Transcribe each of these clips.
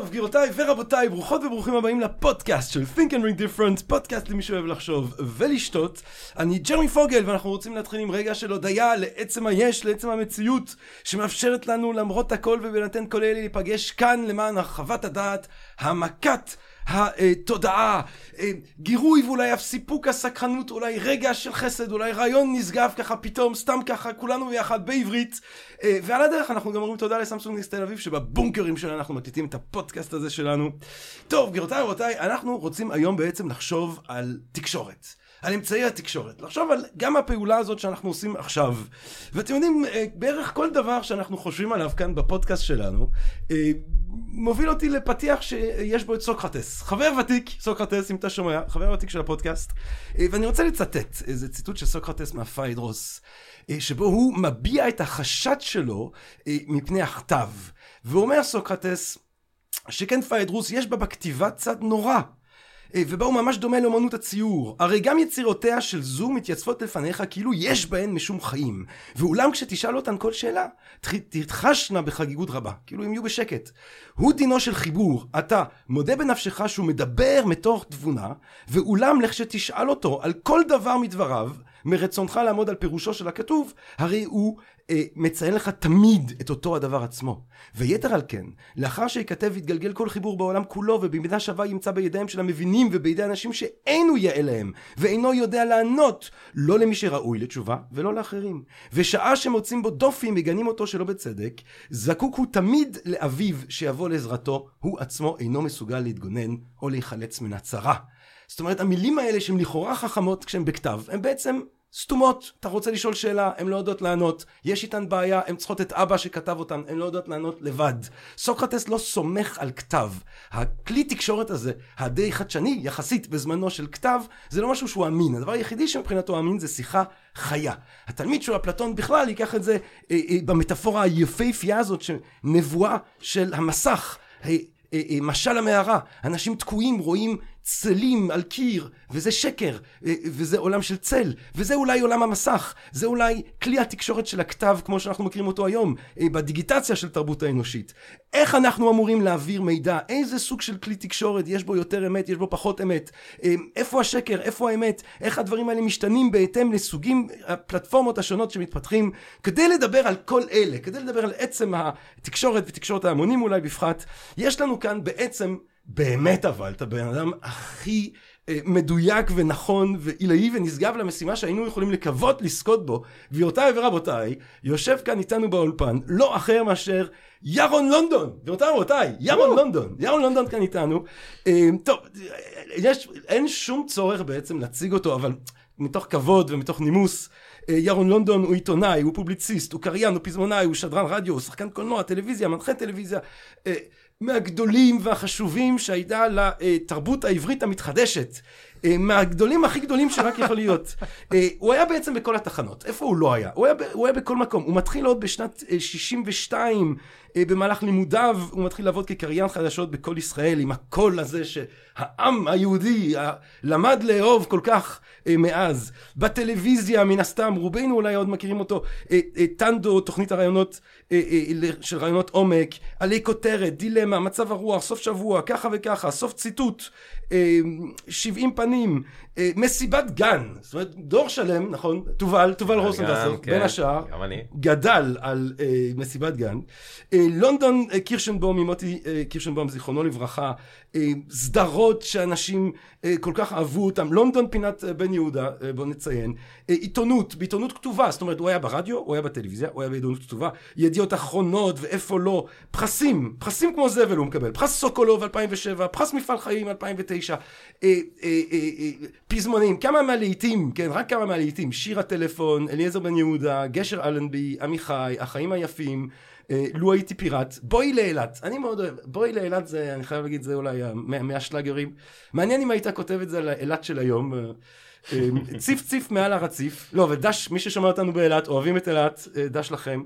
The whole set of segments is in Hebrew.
טוב, גבירותיי ורבותיי, ברוכות וברוכים הבאים לפודקאסט של Think and Ring Different, פודקאסט למי שאוהב לחשוב ולשתות. אני ג'רמי פוגל, ואנחנו רוצים להתחיל עם רגע של הודיה לעצם היש, לעצם המציאות, שמאפשרת לנו למרות הכל ובהינתן כל אלה להיפגש כאן למען הרחבת הדעת, העמקת התודעה, גירוי ואולי אף סיפוק הסקרנות, אולי רגע של חסד, אולי רעיון נשגב ככה פתאום, סתם ככה, כולנו ביחד בעברית. ועל הדרך אנחנו גם אומרים תודה לסמסונג תל אביב, שבבונקרים שלנו אנחנו מקליטים את הפודקאסט הזה שלנו. טוב, גבירותיי ורבותיי, אנחנו רוצים היום בעצם לחשוב על תקשורת. על אמצעי התקשורת, לחשוב על גם הפעולה הזאת שאנחנו עושים עכשיו. ואתם יודעים, בערך כל דבר שאנחנו חושבים עליו כאן בפודקאסט שלנו, מוביל אותי לפתיח שיש בו את סוקרטס. חבר ותיק, סוקרטס, אם אתה שומע, חבר ותיק של הפודקאסט. ואני רוצה לצטט איזה ציטוט של סוקרטס מהפיידרוס, שבו הוא מביע את החשד שלו מפני הכתב. ואומר סוקרטס, שכן פיידרוס יש בה בכתיבה צד נורא. ובה הוא ממש דומה לאמנות הציור. הרי גם יצירותיה של זו מתייצבות לפניך כאילו יש בהן משום חיים. ואולם כשתשאל אותן כל שאלה, תתחשנה בחגיגות רבה, כאילו הם יהיו בשקט. הוא דינו של חיבור, אתה מודה בנפשך שהוא מדבר מתוך תבונה, ואולם לכשתשאל אותו על כל דבר מדבריו, מרצונך לעמוד על פירושו של הכתוב, הרי הוא אה, מציין לך תמיד את אותו הדבר עצמו. ויתר על כן, לאחר שיכתב ויתגלגל כל חיבור בעולם כולו, ובמידה שווה ימצא בידיהם של המבינים ובידי אנשים שאינו יאה להם, ואינו יודע לענות, לא למי שראוי לתשובה, ולא לאחרים. ושעה שמוצאים בו דופי, מגנים אותו שלא בצדק, זקוק הוא תמיד לאביו שיבוא לעזרתו, הוא עצמו אינו מסוגל להתגונן או להיחלץ מן הצרה. זאת אומרת, המילים האלה שהן לכאורה חכמות כשהן בכתב, הן בעצם סתומות. אתה רוצה לשאול שאלה, הן לא יודעות לענות. יש איתן בעיה, הן צריכות את אבא שכתב אותן, הן לא יודעות לענות לבד. סוקרטס לא סומך על כתב. הכלי תקשורת הזה, הדי חדשני יחסית בזמנו של כתב, זה לא משהו שהוא אמין. הדבר היחידי שמבחינתו אמין זה שיחה חיה. התלמיד של אפלטון בכלל ייקח את זה אה, אה, במטאפורה היפהפייה הזאת, שנבואה של המסך. אה, משל המערה, אנשים תקועים רואים צלים על קיר, וזה שקר, וזה עולם של צל, וזה אולי עולם המסך, זה אולי כלי התקשורת של הכתב כמו שאנחנו מכירים אותו היום, בדיגיטציה של תרבות האנושית. איך אנחנו אמורים להעביר מידע? איזה סוג של כלי תקשורת? יש בו יותר אמת, יש בו פחות אמת? איפה השקר? איפה האמת? איך הדברים האלה משתנים בהתאם לסוגים, הפלטפורמות השונות שמתפתחים? כדי לדבר על כל אלה, כדי לדבר על עצם התקשורת ותקשורת ההמונים אולי בפחת, יש לנו כאן בעצם באמת אבל, אתה בן אדם הכי מדויק ונכון ועילאי ונשגב למשימה שהיינו יכולים לקוות לזכות בו. גבירותיי ורבותיי, יושב כאן איתנו באולפן לא אחר מאשר ירון לונדון. גבירותיי ורבותיי, ירון לונדון. ירון לונדון כאן איתנו. טוב, יש, אין שום צורך בעצם להציג אותו, אבל מתוך כבוד ומתוך נימוס, ירון לונדון הוא עיתונאי, הוא פובליציסט, הוא קריין, הוא פזמונאי, הוא שדרן רדיו, הוא שחקן קולנוע, טלוויזיה, מנחה טלוויזיה. מהגדולים והחשובים שהייתה לתרבות העברית המתחדשת. מהגדולים הכי גדולים שרק יכול להיות. הוא היה בעצם בכל התחנות. איפה הוא לא היה? הוא היה, הוא היה בכל מקום. הוא מתחיל עוד בשנת 62, במהלך לימודיו, הוא מתחיל לעבוד כקריין חדשות בכל ישראל, עם הקול הזה שהעם היהודי למד לאהוב כל כך מאז. בטלוויזיה, מן הסתם, רובנו אולי עוד מכירים אותו, טנדו, תוכנית הרעיונות של רעיונות עומק, עלי כותרת, דילמה, מצב הרוח, סוף שבוע, ככה וככה, סוף ציטוט, 70 פנים, מסיבת גן, זאת אומרת דור שלם, נכון, תובל, תובל רוסנדסר, כן, בין השאר. גדל על מסיבת גן. לונדון uh, קירשנבום, עם מוטי uh, קירשנבום, זיכרונו לברכה, uh, סדרות שאנשים כל כך אהבו אותם, לונדון פינת בן יהודה, בוא נציין, עיתונות, בעיתונות כתובה, זאת אומרת הוא היה ברדיו, הוא היה בטלוויזיה, הוא היה בעיתונות כתובה, ידיעות אחרונות ואיפה לא, פרסים, פרסים כמו זבל הוא מקבל, פרס סוקולוב 2007, פרס מפעל חיים 2009, uh, uh, uh, uh, פזמונים, כמה מהלהיטים, כן, רק כמה מהלהיטים, שיר הטלפון, אליעזר בן יהודה, גשר אלנבי, עמיחי, החיים היפים, אה, לו הייתי פיראט, בואי לאילת, אני מאוד אוהב, בואי לאילת זה, אני חייב להגיד, זה אולי מהשלאגרים. מעניין אם היית כותב את זה על האילת של היום. ציף ציף מעל הרציף, לא, ודש, מי ששומע אותנו באילת, אוהבים את אילת, דש לכם,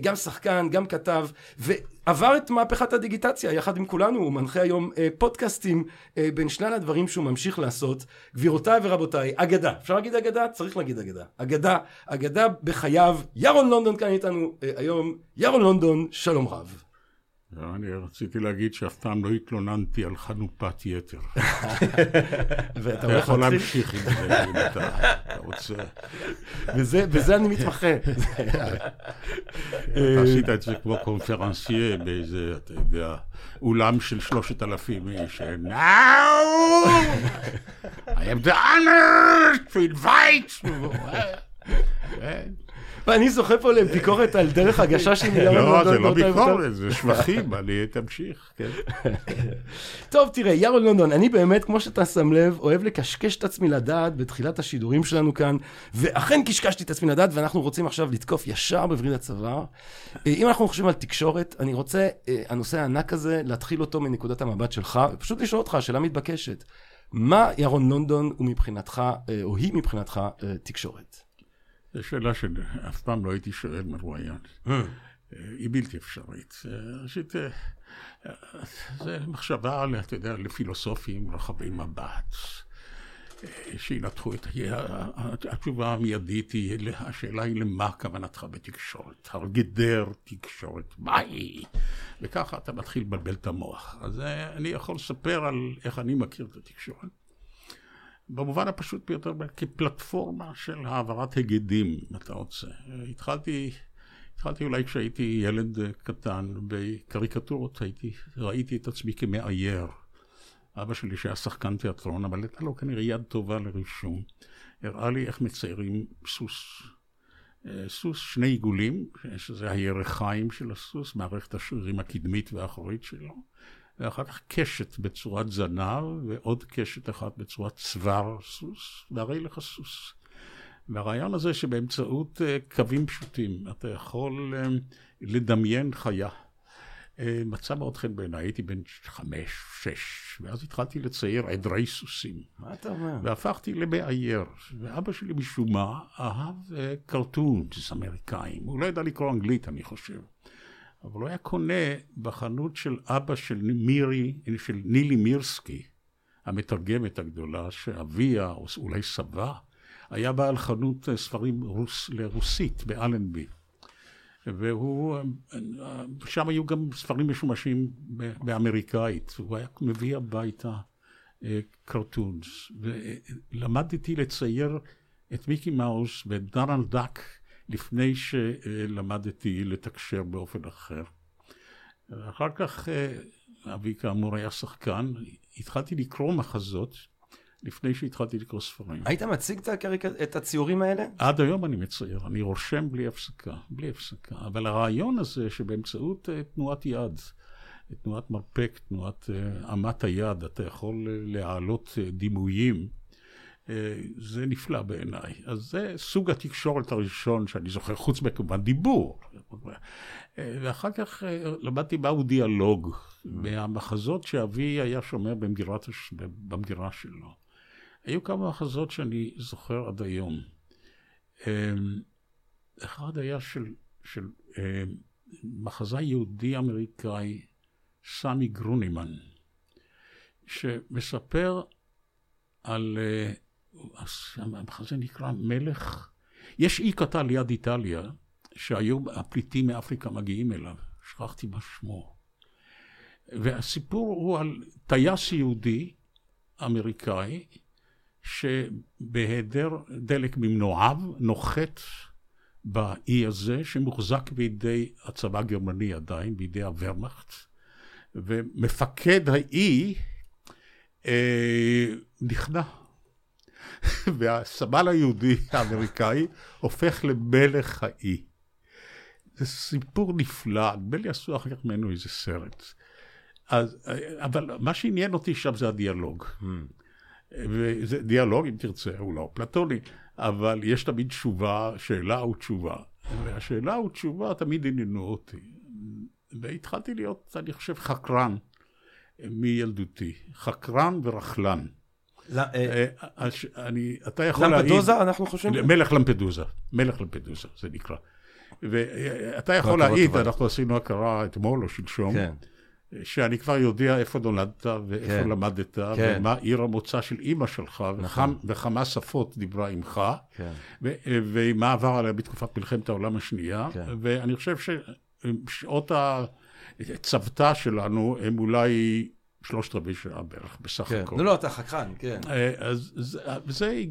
גם שחקן, גם כתב, ועבר את מהפכת הדיגיטציה יחד עם כולנו, הוא מנחה היום פודקאסטים בין שלל הדברים שהוא ממשיך לעשות. גבירותיי ורבותיי, אגדה, אפשר להגיד אגדה? צריך להגיד אגדה. אגדה, אגדה בחייו, ירון לונדון כאן איתנו היום, ירון לונדון, שלום רב. אני רציתי להגיד שאף פעם לא התלוננתי על חנופת יתר. ואתה אתה יכול להמשיך עם זה אם אתה רוצה. בזה אני מתמחה. אתה עשית את זה כמו קונפרנסייה באיזה, אתה יודע, אולם של שלושת אלפים איש. Now I have the honor to invite. ואני זוכה פה לביקורת על דרך הגשה של מיליון לא, זה לא ביקורת, זה שבחים, אני תמשיך, כן. טוב, תראה, ירון לונדון, אני באמת, כמו שאתה שם לב, אוהב לקשקש את עצמי לדעת בתחילת השידורים שלנו כאן, ואכן קשקשתי את עצמי לדעת, ואנחנו רוצים עכשיו לתקוף ישר בווריד הצוואר. אם אנחנו חושבים על תקשורת, אני רוצה, הנושא הענק הזה, להתחיל אותו מנקודת המבט שלך, ופשוט לשאול אותך, שאלה מתבקשת. מה ירון לונדון הוא מבחינתך, או היא מבחינתך, תקשורת? זו שאלה שאף פעם לא הייתי שואל מרואיין. היא בלתי אפשרית. ראשית, זה מחשבה, אתה יודע, לפילוסופים רחבי מבט, שינתחו את... התשובה המיידית היא, השאלה היא למה כוונתך בתקשורת? על גדר תקשורת, מה היא? וככה אתה מתחיל לבלבל את המוח. אז אני יכול לספר על איך אני מכיר את התקשורת. במובן הפשוט ביותר, כפלטפורמה של העברת היגדים, אם אתה רוצה. התחלתי, התחלתי אולי כשהייתי ילד קטן בקריקטורות, הייתי, ראיתי את עצמי כמאייר. אבא שלי שהיה שחקן תיאטרון, אבל הייתה לו כנראה יד טובה לרישום, הראה לי איך מציירים סוס. סוס, שני עיגולים, שזה הירכיים של הסוס, מערכת השרירים הקדמית והאחורית שלו. ואחר כך קשת בצורת זנב, ועוד קשת אחת בצורת צוואר סוס, והרי לך סוס. והרעיון הזה שבאמצעות אה, קווים פשוטים אתה יכול אה, לדמיין חיה. אה, מצא מאוד חן בעיניי, הייתי בן חמש, שש, ואז התחלתי לצייר עדרי סוסים. מה אתה אומר? והפכתי למאייר, ואבא שלי משום מה אהב קרטונס אמריקאים, הוא לא ידע לקרוא אנגלית אני חושב. אבל הוא היה קונה בחנות של אבא של מירי, של נילי מירסקי, המתרגמת הגדולה, שאביה, או אולי סבה, היה בעל חנות ספרים רוס, לרוסית באלנבי. והוא, שם היו גם ספרים משומשים באמריקאית, הוא היה מביא הביתה קרטונס. ולמדתי לצייר את מיקי מאוס ודונלד דאק לפני שלמדתי לתקשר באופן אחר. אחר כך, אבי כאמור היה שחקן, התחלתי לקרוא מחזות לפני שהתחלתי לקרוא ספרים. היית מציג את, הקריק... את הציורים האלה? עד היום אני מצייר, אני רושם בלי הפסקה, בלי הפסקה. אבל הרעיון הזה שבאמצעות תנועת יד, תנועת מרפק, תנועת אמת היד, אתה יכול להעלות דימויים. זה נפלא בעיניי. אז זה סוג התקשורת הראשון שאני זוכר, חוץ מכמובן דיבור. ואחר כך למדתי מהו דיאלוג, מהמחזות שאבי היה שומר במגירת, במגירה שלו. היו כמה מחזות שאני זוכר עד היום. אחד היה של, של מחזאי יהודי אמריקאי, סמי גרונימן, שמספר על המחזה נקרא מלך, יש אי קטן ליד איטליה, שהיום הפליטים מאפריקה מגיעים אליו, שכחתי מה שמו. והסיפור הוא על טייס יהודי אמריקאי, שבהיעדר דלק ממנועיו נוחת באי הזה, שמוחזק בידי הצבא הגרמני עדיין, בידי הוורמאכט, ומפקד האי אה, נכנע. והסמל היהודי האמריקאי הופך למלך האי. זה סיפור נפלא, נדמה לי עשו אחר כך ממנו איזה סרט. אז, אבל מה שעניין אותי שם זה הדיאלוג. Mm. וזה דיאלוג, אם תרצה, הוא לא פלטוני, אבל יש תמיד תשובה, שאלה ותשובה. והשאלה ותשובה תמיד עניינו אותי. והתחלתי להיות, אני חושב, חקרן מילדותי. חקרן ורכלן. אתה יכול להעיד... למפדוזה, אנחנו חושבים? מלך למפדוזה, מלך למפדוזה, זה נקרא. ואתה יכול להעיד, אנחנו עשינו הכרה אתמול או שלשום, כן. שאני כבר יודע איפה נולדת ואיפה כן. למדת, כן. ומה עיר המוצא של אימא שלך, נכון. וכמה שפות דיברה עמך. ומה עבר עליה בתקופת מלחמת העולם השנייה. ואני חושב ששעות הצוותא שלנו הם אולי שלושת רבעי שעה בערך, בסך כן. הכל. לא, לא, אתה חכם, כן. אה, אז זה, זה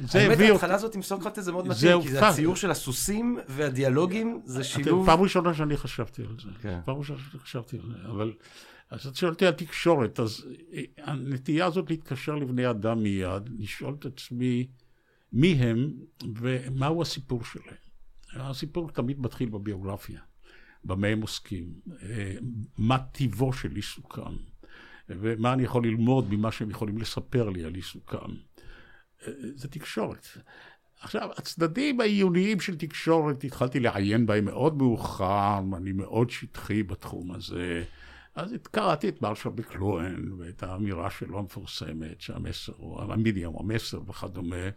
זה הביא... האמת, ההתחלה הזאת עם סוקרטס זה מאוד מתאים, כי זה הציור של הסוסים והדיאלוגים, זה שילוב... פעם ראשונה שאני חשבתי על זה. כן. פעם ראשונה שאני חשבתי על זה, אבל... אז את שואלת על תקשורת, אז אה, הנטייה הזאת להתקשר לבני אדם מיד, לשאול את עצמי מי הם ומהו הסיפור שלהם. הסיפור תמיד מתחיל בביוגרפיה, במה הם עוסקים, אה, מה טיבו של עיסוקם. ומה אני יכול ללמוד ממה שהם יכולים לספר לי על עיסוקם. זה תקשורת. עכשיו, הצדדים העיוניים של תקשורת, התחלתי לעיין בהם מאוד מאוחר, אני מאוד שטחי בתחום הזה. אז קראתי את מרשל מקלוהן ואת האמירה שלו המפורסמת, שהמסר הוא, המדיום, המסר וכדומה,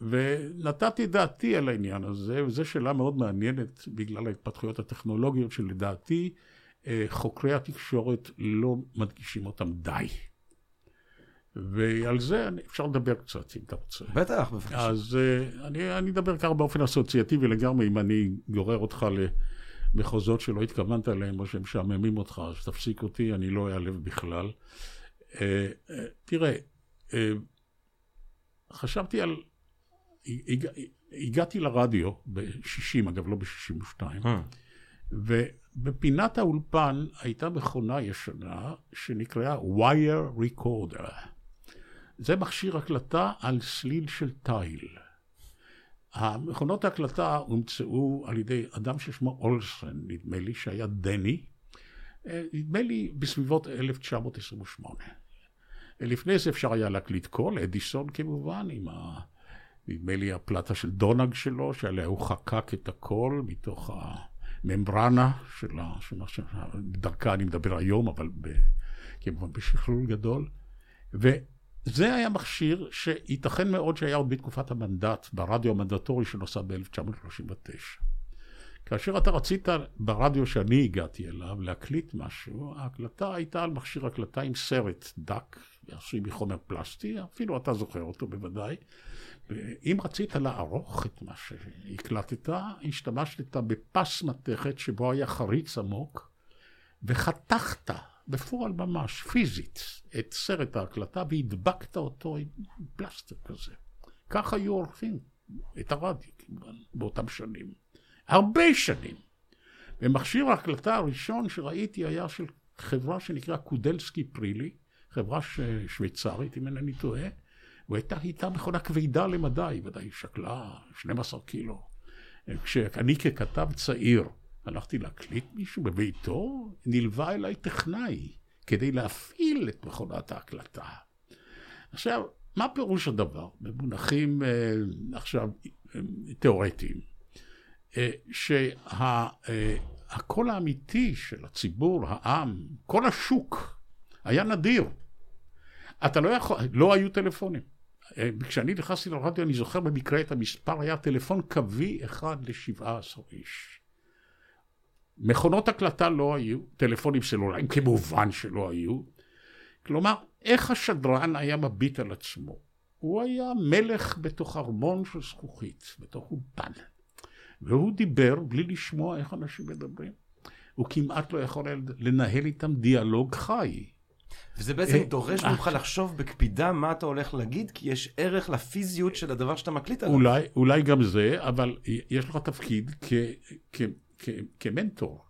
ונתתי דעתי על העניין הזה, וזו שאלה מאוד מעניינת בגלל ההתפתחויות הטכנולוגיות שלדעתי אה, חוקרי התקשורת לא מדגישים אותם די. ועל זה אפשר לדבר קצת, אם אתה רוצה. בטח, בבקשה. אז uh, אני, אני אדבר ככה באופן אסוציאטיבי לגמרי, אם אני גורר אותך למחוזות שלא התכוונת אליהם, או שהם משעממים אותך, אז תפסיק אותי, אני לא אעלב בכלל. Uh, תראה, חשבתי על... הג, הגעתי לרדיו ב-60, אגב, לא ב-62, hmm. בפינת האולפן הייתה מכונה ישנה שנקראה wire recorder. זה מכשיר הקלטה על סליל של תיל. המכונות ההקלטה הומצאו על ידי אדם ששמו אולסן, נדמה לי, שהיה דני, אה, נדמה לי בסביבות 1928. לפני זה אפשר היה להקליט קול, אדיסון כמובן, עם ה... נדמה לי הפלטה של דונג שלו, שעליה הוא חקק את הקול מתוך ה... ממברנה של. דרכה אני מדבר היום, אבל ב, כמובן בשכלול גדול. וזה היה מכשיר שייתכן מאוד שהיה עוד בתקופת המנדט, ברדיו המנדטורי שנוסד ב-1939. כאשר אתה רצית ברדיו שאני הגעתי אליו להקליט משהו, ההקלטה הייתה על מכשיר הקלטה עם סרט דק, עשוי מחומר פלסטי, אפילו אתה זוכר אותו בוודאי, אם רצית לערוך את מה שהקלטת, השתמשת בפס מתכת שבו היה חריץ עמוק, וחתכת בפועל ממש, פיזית, את סרט ההקלטה והדבקת אותו עם פלסטר כזה. כך היו עורכים את הרדיו כמובן באותם שנים. הרבה שנים. ומכשיר ההקלטה הראשון שראיתי היה של חברה שנקרא קודלסקי פרילי, חברה שוויצרית אם אינני טועה, והייתה איתה מכונה כבדה למדי, ודאי שקלה 12 קילו. כשאני ככתב צעיר הלכתי להקליט מישהו בביתו, נלווה אליי טכנאי כדי להפעיל את מכונת ההקלטה. עכשיו, מה פירוש הדבר במונחים אה, עכשיו אה, תיאורטיים? אה, שהקול שה, האמיתי של הציבור, העם, כל השוק, היה נדיר. אתה לא יכול, לא היו טלפונים. אה, כשאני נכנסתי לרדיו, אני זוכר במקרה את המספר, היה טלפון קווי אחד לשבעה עשר איש. מכונות הקלטה לא היו, טלפונים סלולריים כמובן שלא היו. כלומר, איך השדרן היה מביט על עצמו? הוא היה מלך בתוך ארמון של זכוכית, בתוך אולפן. והוא דיבר בלי לשמוע איך אנשים מדברים. הוא כמעט לא יכול לנהל איתם דיאלוג חי. וזה בעצם אה, דורש ממך אה. לחשוב בקפידה מה אתה הולך להגיד, כי יש ערך לפיזיות של הדבר שאתה מקליט עליו. אולי, אולי גם זה, אבל יש לך תפקיד כ, כ, כ, כמנטור,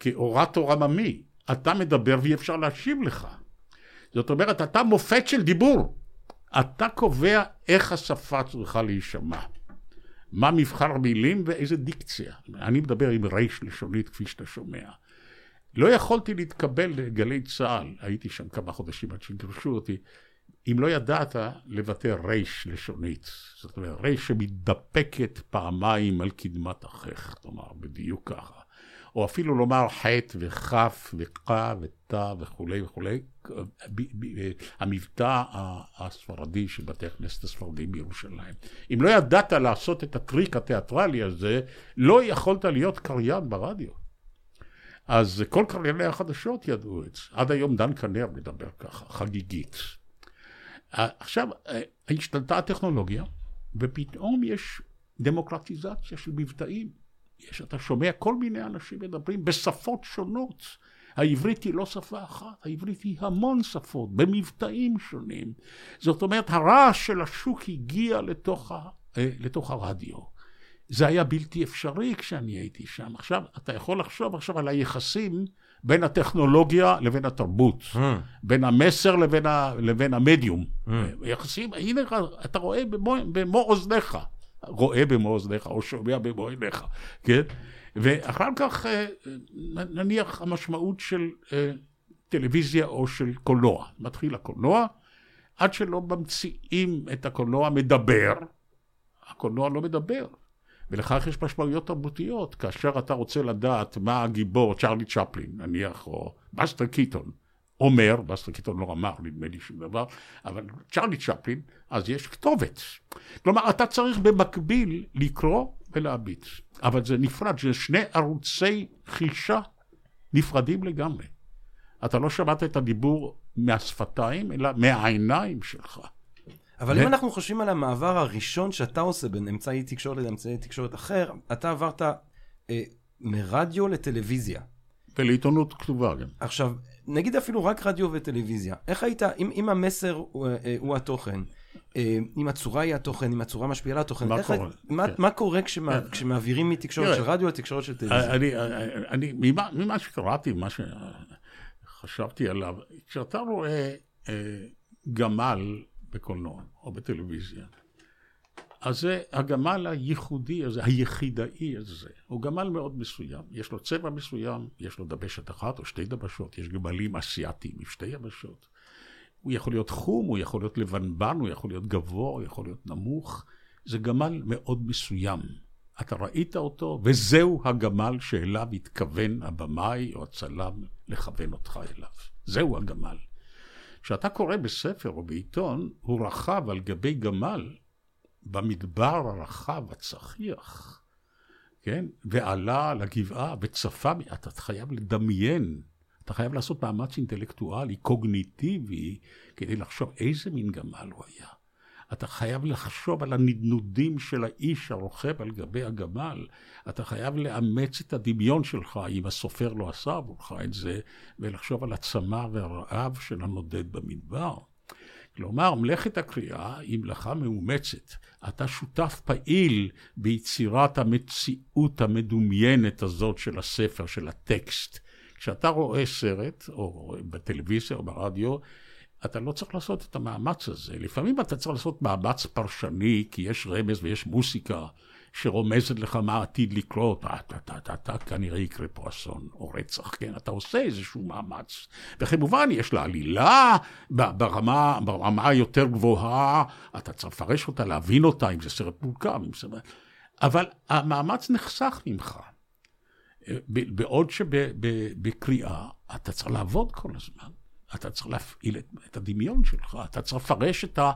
כאורטור עממי. אתה מדבר ואי אפשר להשיב לך. זאת אומרת, אתה מופת של דיבור. אתה קובע איך השפה צריכה להישמע. מה מבחר מילים ואיזה דיקציה. אני מדבר עם ריש לשונית כפי שאתה שומע. לא יכולתי להתקבל לגלי צה"ל, הייתי שם כמה חודשים עד שגירשו אותי, אם לא ידעת לבטא ריש לשונית. זאת אומרת, ריש שמתדפקת פעמיים על קדמת החך, כלומר, בדיוק ככה. או אפילו לומר חטא וכף וכא ותא וכולי וכולי, המבטא הספרדי של בתי הכנסת הספרדים בירושלים. אם לא ידעת לעשות את הטריק התיאטרלי הזה, לא יכולת להיות קריין ברדיו. אז כל קרייני החדשות ידעו את זה. עד היום דן כנר מדבר ככה, חגיגית. עכשיו, השתלטה הטכנולוגיה, ופתאום יש דמוקרטיזציה של מבטאים. יש, אתה שומע כל מיני אנשים מדברים בשפות שונות. העברית היא לא שפה אחת, העברית היא המון שפות, במבטאים שונים. זאת אומרת, הרעש של השוק הגיע לתוך, ה, לתוך הרדיו. זה היה בלתי אפשרי כשאני הייתי שם. עכשיו, אתה יכול לחשוב עכשיו על היחסים בין הטכנולוגיה לבין התרבות, mm. בין המסר לבין, ה, לבין המדיום. Mm. יחסים, הנה, אתה רואה במו, במו אוזניך, רואה במו אוזניך או שומע במו עיניך, כן? ואחר כך, אה, נניח המשמעות של אה, טלוויזיה או של קולנוע. מתחיל הקולנוע, עד שלא ממציאים את הקולנוע מדבר, הקולנוע לא מדבר. ולכך יש משמעויות תרבותיות. כאשר אתה רוצה לדעת מה הגיבור, צ'רלי צ'פלין, נניח, או בסטר קיטון, אומר, בסטר קיטון לא אמר, נדמה לי שום דבר, אבל צ'רלי צ'פלין, אז יש כתובת. כלומר, אתה צריך במקביל לקרוא ולהביט. אבל זה נפרד, זה שני ערוצי חישה נפרדים לגמרי. אתה לא שמעת את הדיבור מהשפתיים, אלא מהעיניים שלך. אבל אם אנחנו חושבים על המעבר הראשון שאתה עושה בין אמצעי תקשורת לאמצעי תקשורת אחר, אתה עברת אה, מרדיו לטלוויזיה. ולעיתונות כתובה גם. עכשיו, נגיד אפילו רק רדיו וטלוויזיה, איך היית, אם, אם המסר הוא, אה, הוא התוכן, אה, אם הצורה היא התוכן, אם הצורה משפיעה על התוכן, מה קורה? מה, כן. מה קורה כשמה, כן. כשמעבירים מתקשורת של רדיו לתקשורת של טלוויזיה? אני, אני, אני ממה, ממה שקראתי, מה שחשבתי עליו, כשאתה רואה אה, גמל בקולנוע או בטלוויזיה, אז זה הגמל הייחודי הזה, היחידאי הזה, הוא גמל מאוד מסוים. יש לו צבע מסוים, יש לו דבשת אחת או שתי דבשות, יש גמלים אסייתיים עם שתי יבשות. הוא יכול להיות חום, הוא יכול להיות לבנבן, הוא יכול להיות גבוה, הוא יכול להיות נמוך. זה גמל מאוד מסוים. אתה ראית אותו, וזהו הגמל שאליו התכוון הבמאי או הצלם לכוון אותך אליו. זהו הגמל. כשאתה קורא בספר או בעיתון, הוא רכב על גבי גמל במדבר הרחב, הצחיח, כן? ועלה לגבעה וצפה, אתה חייב לדמיין, אתה חייב לעשות מאמץ אינטלקטואלי, קוגניטיבי, כדי לחשוב איזה מין גמל הוא היה. אתה חייב לחשוב על הנדנודים של האיש הרוכב על גבי הגמל. אתה חייב לאמץ את הדמיון שלך, אם הסופר לא עשה עבורך את זה, ולחשוב על הצמא והרעב של הנודד במדבר. כלומר, מלאכת הקריאה היא מלאכה מאומצת. אתה שותף פעיל ביצירת המציאות המדומיינת הזאת של הספר, של הטקסט. כשאתה רואה סרט, או בטלוויזיה או ברדיו, אתה לא צריך לעשות את המאמץ הזה. לפעמים אתה צריך לעשות מאמץ פרשני, כי יש רמז ויש מוסיקה שרומזת לך מה עתיד לקרות. אתה, אתה, אתה, אתה כנראה יקרה פה אסון או רצח, כן? אתה עושה איזשהו מאמץ. וכמובן, יש לה עלילה ברמה, ברמה היותר גבוהה, אתה צריך לפרש אותה, להבין אותה, אם זה סרט מורכב, אם זה... אבל המאמץ נחסך ממך. בעוד שבקריאה אתה צריך לעבוד כל הזמן. אתה צריך להפעיל את, את הדמיון שלך, אתה צריך לפרש את, ה,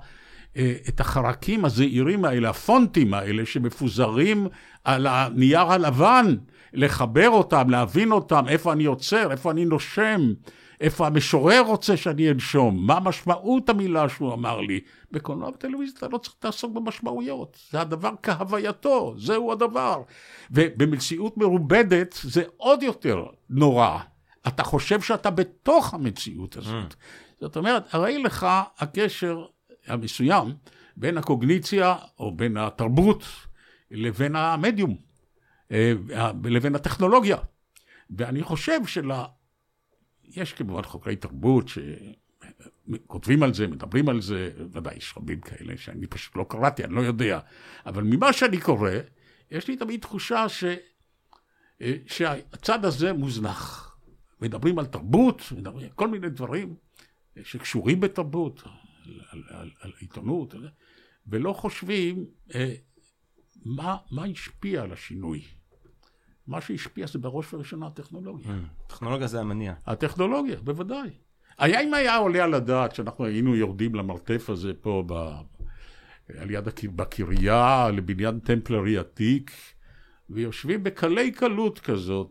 אה, את החרקים הזעירים האלה, הפונטים האלה שמפוזרים על הנייר הלבן, לחבר אותם, להבין אותם, איפה אני עוצר, איפה אני נושם, איפה המשורר רוצה שאני אנשום, מה משמעות המילה שהוא אמר לי. בקולנוע וטלוויזיה אתה לא צריך לעסוק במשמעויות, זה הדבר כהווייתו, זהו הדבר. ובמציאות מרובדת זה עוד יותר נורא. אתה חושב שאתה בתוך המציאות הזאת. Mm. זאת אומרת, הרי לך הקשר המסוים בין הקוגניציה או בין התרבות לבין המדיום, אה, לבין הטכנולוגיה. ואני חושב של... יש כמובן חוקרי תרבות שכותבים על זה, מדברים על זה, ודאי יש רבים כאלה שאני פשוט לא קראתי, אני לא יודע. אבל ממה שאני קורא, יש לי תמיד תחושה ש... אה, שהצד הזה מוזנח. מדברים על תרבות, מדברים על כל מיני דברים שקשורים בתרבות, על, על, על, על עיתונות, ולא חושבים אה, מה, מה השפיע על השינוי. מה שהשפיע זה בראש ובראשונה הטכנולוגיה. טכנולוגיה זה המניע. הטכנולוגיה, בוודאי. היה אם היה עולה על הדעת שאנחנו היינו יורדים למרתף הזה פה ב... על יד הקר... בקריה לבניין טמפלרי עתיק, ויושבים בקלי קלות כזאת,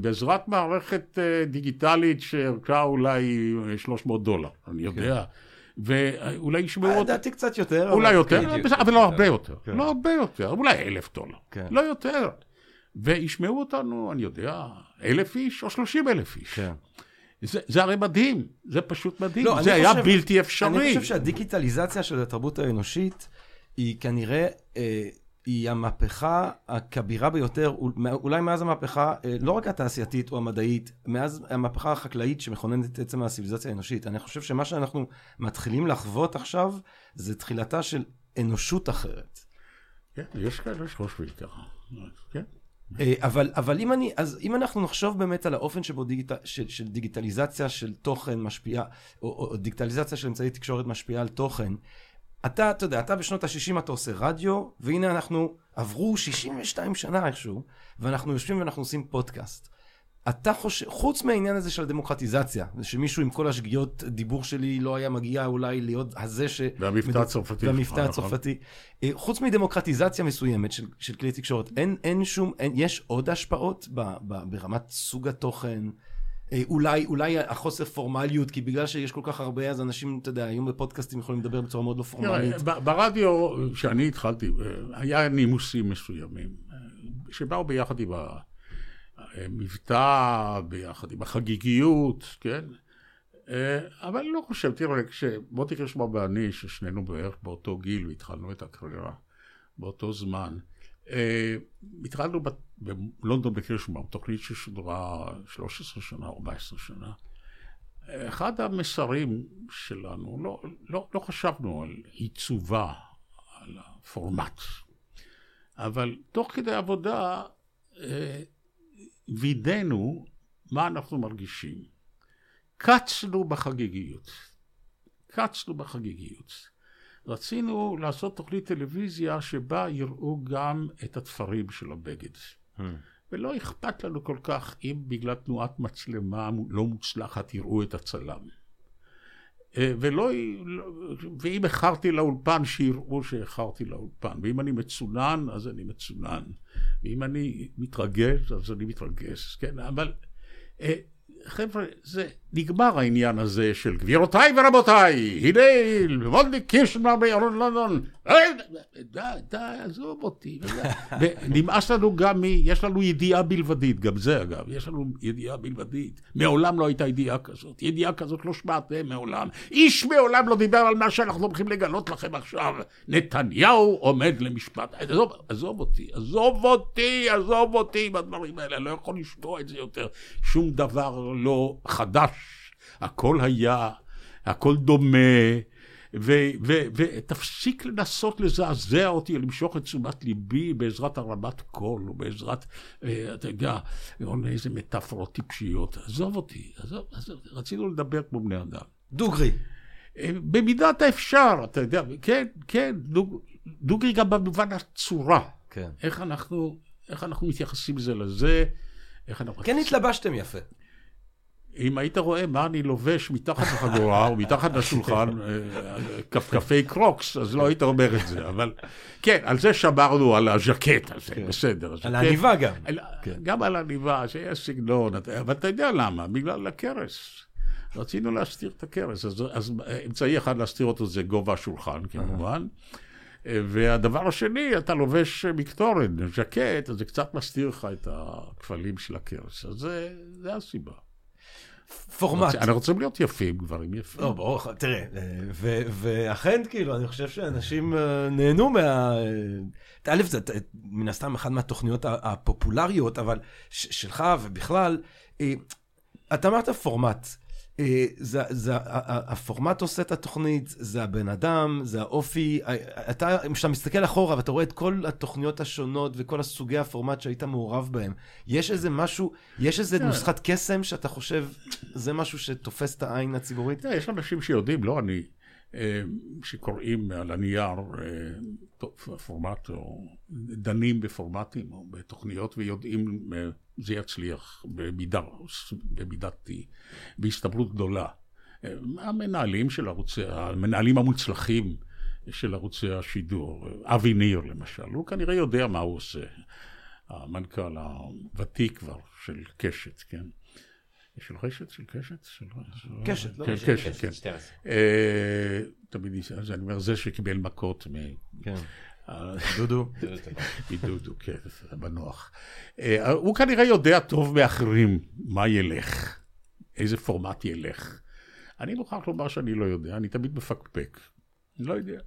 בעזרת מערכת אה, דיגיטלית שערכה אולי 300 דולר, אני יודע. כן. ואולי ישמעו... אותי. לדעתי קצת יותר. אולי יותר, אבל לא הרבה יותר. כן. לא הרבה יותר, אולי אלף דולר. כן. לא יותר. וישמעו אותנו, אני יודע, אלף איש או שלושים אלף איש. כן. זה, זה הרי מדהים, זה פשוט מדהים, לא, זה היה חושב, בלתי אפשרי. אני חושב שהדיגיטליזציה של התרבות האנושית היא כנראה, אה, היא המהפכה הכבירה ביותר, אולי מאז המהפכה, אה, לא רק התעשייתית או המדעית, מאז המהפכה החקלאית שמכוננת את עצם הסיביליזציה האנושית. אני חושב שמה שאנחנו מתחילים לחוות עכשיו, זה תחילתה של אנושות אחרת. כן, יש כאלה שחושבים ככה, כן. אה, אבל, אבל אם אני, אז אם אנחנו נחשוב באמת על האופן שבו דיגיט, של, של דיגיטליזציה של תוכן משפיעה, או, או דיגיטליזציה של אמצעי תקשורת משפיעה על תוכן, אתה, אתה יודע, אתה בשנות ה-60 אתה עושה רדיו, והנה אנחנו, עברו 62 שנה איכשהו, ואנחנו יושבים ואנחנו עושים פודקאסט. אתה חושב, חוץ מהעניין הזה של הדמוקרטיזציה, שמישהו עם כל השגיאות דיבור שלי לא היה מגיע אולי להיות הזה ש... והמבטא הצרפתי. והמבטא נכון. הצרפתי. אה, חוץ מדמוקרטיזציה מסוימת של, של כלי תקשורת, אין, אין שום, אין, יש עוד השפעות ב, ב, ברמת סוג התוכן? אה, אולי, אולי החוסר פורמליות, כי בגלל שיש כל כך הרבה, אז אנשים, אתה יודע, היום בפודקאסטים יכולים לדבר בצורה מאוד לא פורמלית. ברדיו, כשאני התחלתי, אה, היה נימוסים מסוימים, שבאו ביחד עם. המבטא, ביחד עם החגיגיות, כן? אה, אבל אני לא חושב, תראה, כשמוטי קירשמן ואני, ששנינו בערך באותו גיל והתחלנו את הקריירה באותו זמן, אה, התחלנו בלונדון בקירשמן, תוכנית ששודרה 13 שנה, 14 שנה. אחד המסרים שלנו, לא, לא, לא חשבנו על עיצובה, על הפורמט, אבל תוך כדי עבודה אה, וידאנו מה אנחנו מרגישים. קצנו בחגיגיות. קצנו בחגיגיות. רצינו לעשות תוכנית טלוויזיה שבה יראו גם את התפרים של הבגד. Hmm. ולא אכפת לנו כל כך אם בגלל תנועת מצלמה לא מוצלחת יראו את הצלם. אה, ולא, ואם איחרתי לאולפן, שיראו שאיחרתי לאולפן. ואם אני מצונן, אז אני מצונן. ואם אני מתרגש, אז אני מתרגש. כן, אבל אה, חבר'ה, זה נגמר העניין הזה של גבירותיי ורבותיי, הנה וולדי קירשנבאום בירון לונדון, די, די, עזוב אותי. ונמאס לנו גם מ... יש לנו ידיעה בלבדית, גם זה אגב, יש לנו ידיעה בלבדית. מעולם לא הייתה ידיעה כזאת. ידיעה כזאת לא שמעתם מעולם. איש מעולם לא דיבר על מה שאנחנו הולכים לגלות לכם עכשיו. נתניהו עומד למשפט. עזוב, עזוב אותי, עזוב אותי, עזוב אותי עם הדברים האלה, לא יכול לשמוע את זה יותר. שום דבר לא חדש. הכל היה, הכל דומה. ותפסיק לנסות לזעזע אותי, למשוך את תשומת ליבי בעזרת הרמת קול, או בעזרת, אה, אתה יודע, איזה מטאפורות טיפשיות. עזוב אותי, עזוב, עזוב, רצינו לדבר כמו בני אדם. דוגרי. אה, במידת האפשר, אתה יודע, כן, כן, דוג, דוגרי גם במובן הצורה. כן. איך אנחנו, איך אנחנו מתייחסים זה לזה, איך אנחנו... כן התלבשתם יפה. אם היית רואה מה אני לובש מתחת לחגורה או מתחת לשולחן, אה, כפכפי קרוקס, אז לא היית אומר את זה, אבל כן, על זה שמרנו, על הז'קט הזה, כן. בסדר. על העניבה גם. כן. גם על העניבה, שיש סגנון, אבל אתה יודע למה, בגלל הכרס. רצינו להסתיר את הכרס, אז אמצעי אחד להסתיר אותו זה גובה השולחן, כמובן. והדבר השני, אתה לובש מקטורן, ז'קט, אז זה קצת מסתיר לך את הכפלים של הכרס, אז זה הסיבה. פורמט. אנחנו רוצים להיות יפים, גברים יפים. לא, ברור, תראה, ואכן, כאילו, אני חושב שאנשים אה, נהנו מה... א', זה מן הסתם אחת מהתוכניות הפופולריות, אבל שלך ובכלל, אה, אתה אמרת פורמט. אה, זה, זה, הפורמט עושה את התוכנית, זה הבן אדם, זה האופי. אה, אתה, כשאתה מסתכל אחורה ואתה רואה את כל התוכניות השונות וכל הסוגי הפורמט שהיית מעורב בהם, יש איזה משהו, יש איזה. נוסחת קסם שאתה חושב, זה משהו שתופס את העין הציבורית? יש אנשים שיודעים, לא אני, אה, שקוראים על הנייר פורמט, או דנים בפורמטים או בתוכניות ויודעים זה יצליח במידה, במידת, בהסתברות גדולה. המנהלים של ערוצי, המנהלים המוצלחים של ערוצי השידור, אבי ניר למשל, הוא כנראה יודע מה הוא עושה. המנכ"ל הוותיק כבר של קשת, כן? של רשת? של קשת? קשת, לא כן, קשת, כן. אה, תמיד, אז אני אומר, זה שקיבל מכות מ... כן. דודו. מדודו, כן, בנוח. אה, הוא כנראה יודע טוב מאחרים מה ילך, איזה פורמט ילך. אני מוכרח לומר שאני לא יודע, אני תמיד מפקפק. אני לא יודע.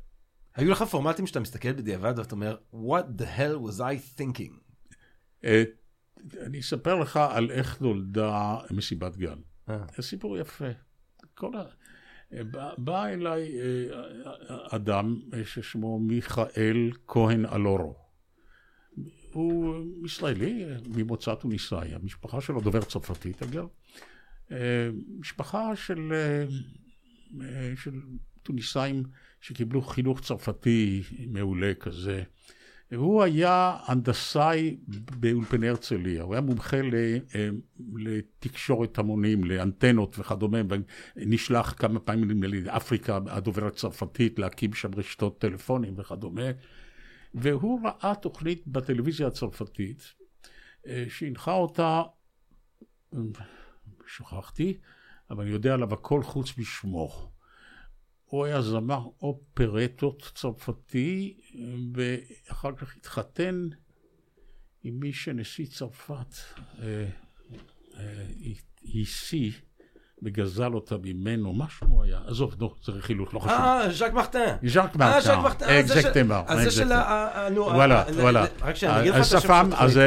היו לך פורמטים שאתה מסתכל בדיעבד ואתה אומר, what the hell was I thinking? אה, אני אספר לך על איך נולדה מסיבת גן. אה. זה סיפור יפה. כל ה... בא, אליי אדם ששמו מיכאל כהן אלורו. הוא ישראלי, ממוצא טוניסאי, המשפחה שלו דובר צרפתית אגב. משפחה של, של טוניסאים שקיבלו חינוך צרפתי מעולה כזה. הוא היה הנדסאי באולפני הרצליה, הוא היה מומחה לתקשורת המונים, לאנטנות וכדומה, ונשלח כמה פעמים לאפריקה הדוברת הצרפתית להקים שם רשתות טלפונים וכדומה, והוא ראה תוכנית בטלוויזיה הצרפתית, שהנחה אותה, שכחתי, אבל אני יודע עליו הכל חוץ משמו. הוא היה זמר אופרטות צרפתי, ואחר כך התחתן עם מי שנשיא צרפת השיא. אה, אה, וגזל אותה ממנו, מה שמו היה? עזוב, נו, זה רכילות, לא חשוב. אה, ז'אק מרטן. ז'אק מרטן. אה, ז'אק מרטן. אקזקטמה. אז זה של ה... נו, וואלה, וואלה. רק שאני אגיד לך את השם אז.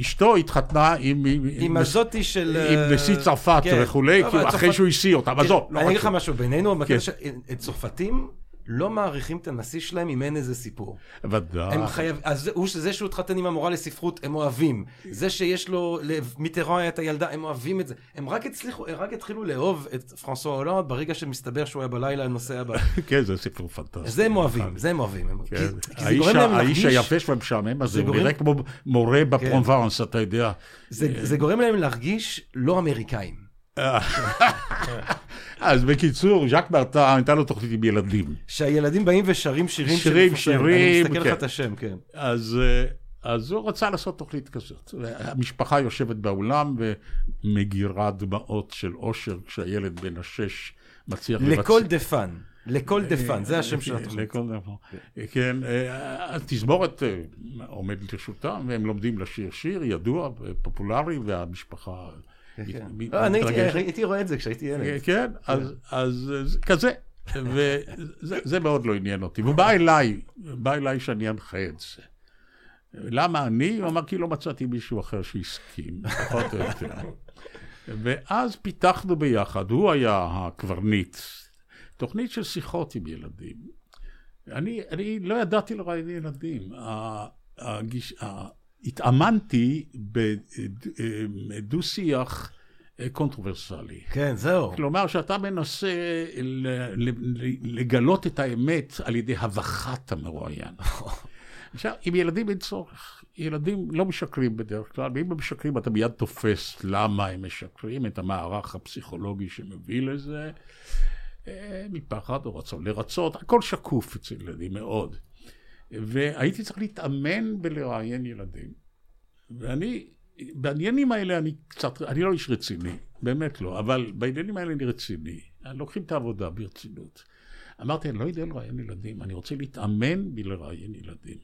אשתו התחתנה עם... עם הזאתי של... עם נשיא צרפת כן. וכולי, אבל כאילו, אחרי צרפת- שהוא השיא אותה, אבל עזוב, לא אני אגיד לך. משהו, בינינו, בקטע כן. של צרפתים לא מעריכים את הנשיא שלהם אם אין איזה סיפור. ודאי. הם חייב... אז הוא- זה שהוא התחתן עם המורה לספרות, הם אוהבים. זה שיש לו, מיטרן היה את הילדה, הם אוהבים את זה. הם רק הצליחו, הם רק התחילו לאהוב את פרנסואה הולנד ברגע שמסתבר שהוא היה בלילה נוסע ב... כן, זה סיפור פנטסטי. זה הם אוהבים, זה הם אוהבים. כן. האיש גורם להם ה- האיש להרגיש... היפה והמשעמם הזה, זה הוא נראה כמו מורה בפרובנס, אתה יודע. זה גורם להם להרגיש לא אמריקאים. אז בקיצור, ז'אק מרטה, הייתה לו תוכנית עם ילדים. שהילדים באים ושרים שירים שירים. שירים, אני מסתכל לך כן. את השם, כן. אז, אה, אז הוא רצה לעשות תוכנית כזאת. המשפחה יושבת באולם ומגירה דמעות של אושר כשהילד בן השש מצליח L'École des fans. L'École des fans, זה השם של התוכנית. לכל דבר. כן, אה, התזמורת אה, עומדת לרשותם, והם לומדים לשיר שיר ידוע, פופולרי, והמשפחה כן. אני הייתי- מתרגשת. הייתי רואה את זה כשהייתי ילד. כן, אז, אז זה כזה. וזה זה מאוד לא עניין אותי. והוא בא אליי, בא אליי שאני אנחה את זה. למה אני? הוא אמר כי לא מצאתי מישהו אחר שהסכים, פחות או יותר. ואז פיתחנו ביחד, הוא היה הקברניט, תוכנית של שיחות עם ילדים. אני, אני לא ידעתי לראיין ילדים. הגיש, התאמנתי בדו-שיח קונטרוברסלי. כן, זהו. כלומר, שאתה מנסה לגלות את האמת על ידי הבכת המרואיין. עכשיו, עם ילדים אין צורך. ילדים לא משקרים בדרך כלל, ואם הם משקרים אתה מיד תופס למה הם משקרים, את המערך הפסיכולוגי שמביא לזה, אה, מפחד או רצון לרצות, הכל שקוף אצל ילדים מאוד. והייתי צריך להתאמן בלראיין ילדים. ואני, בעניינים האלה אני קצת, אני לא איש רציני, באמת לא, אבל בעניינים האלה אני רציני. לוקחים את העבודה ברצינות. אמרתי, אני לא יודע לראיין ילדים, אני רוצה להתאמן בלראיין ילדים.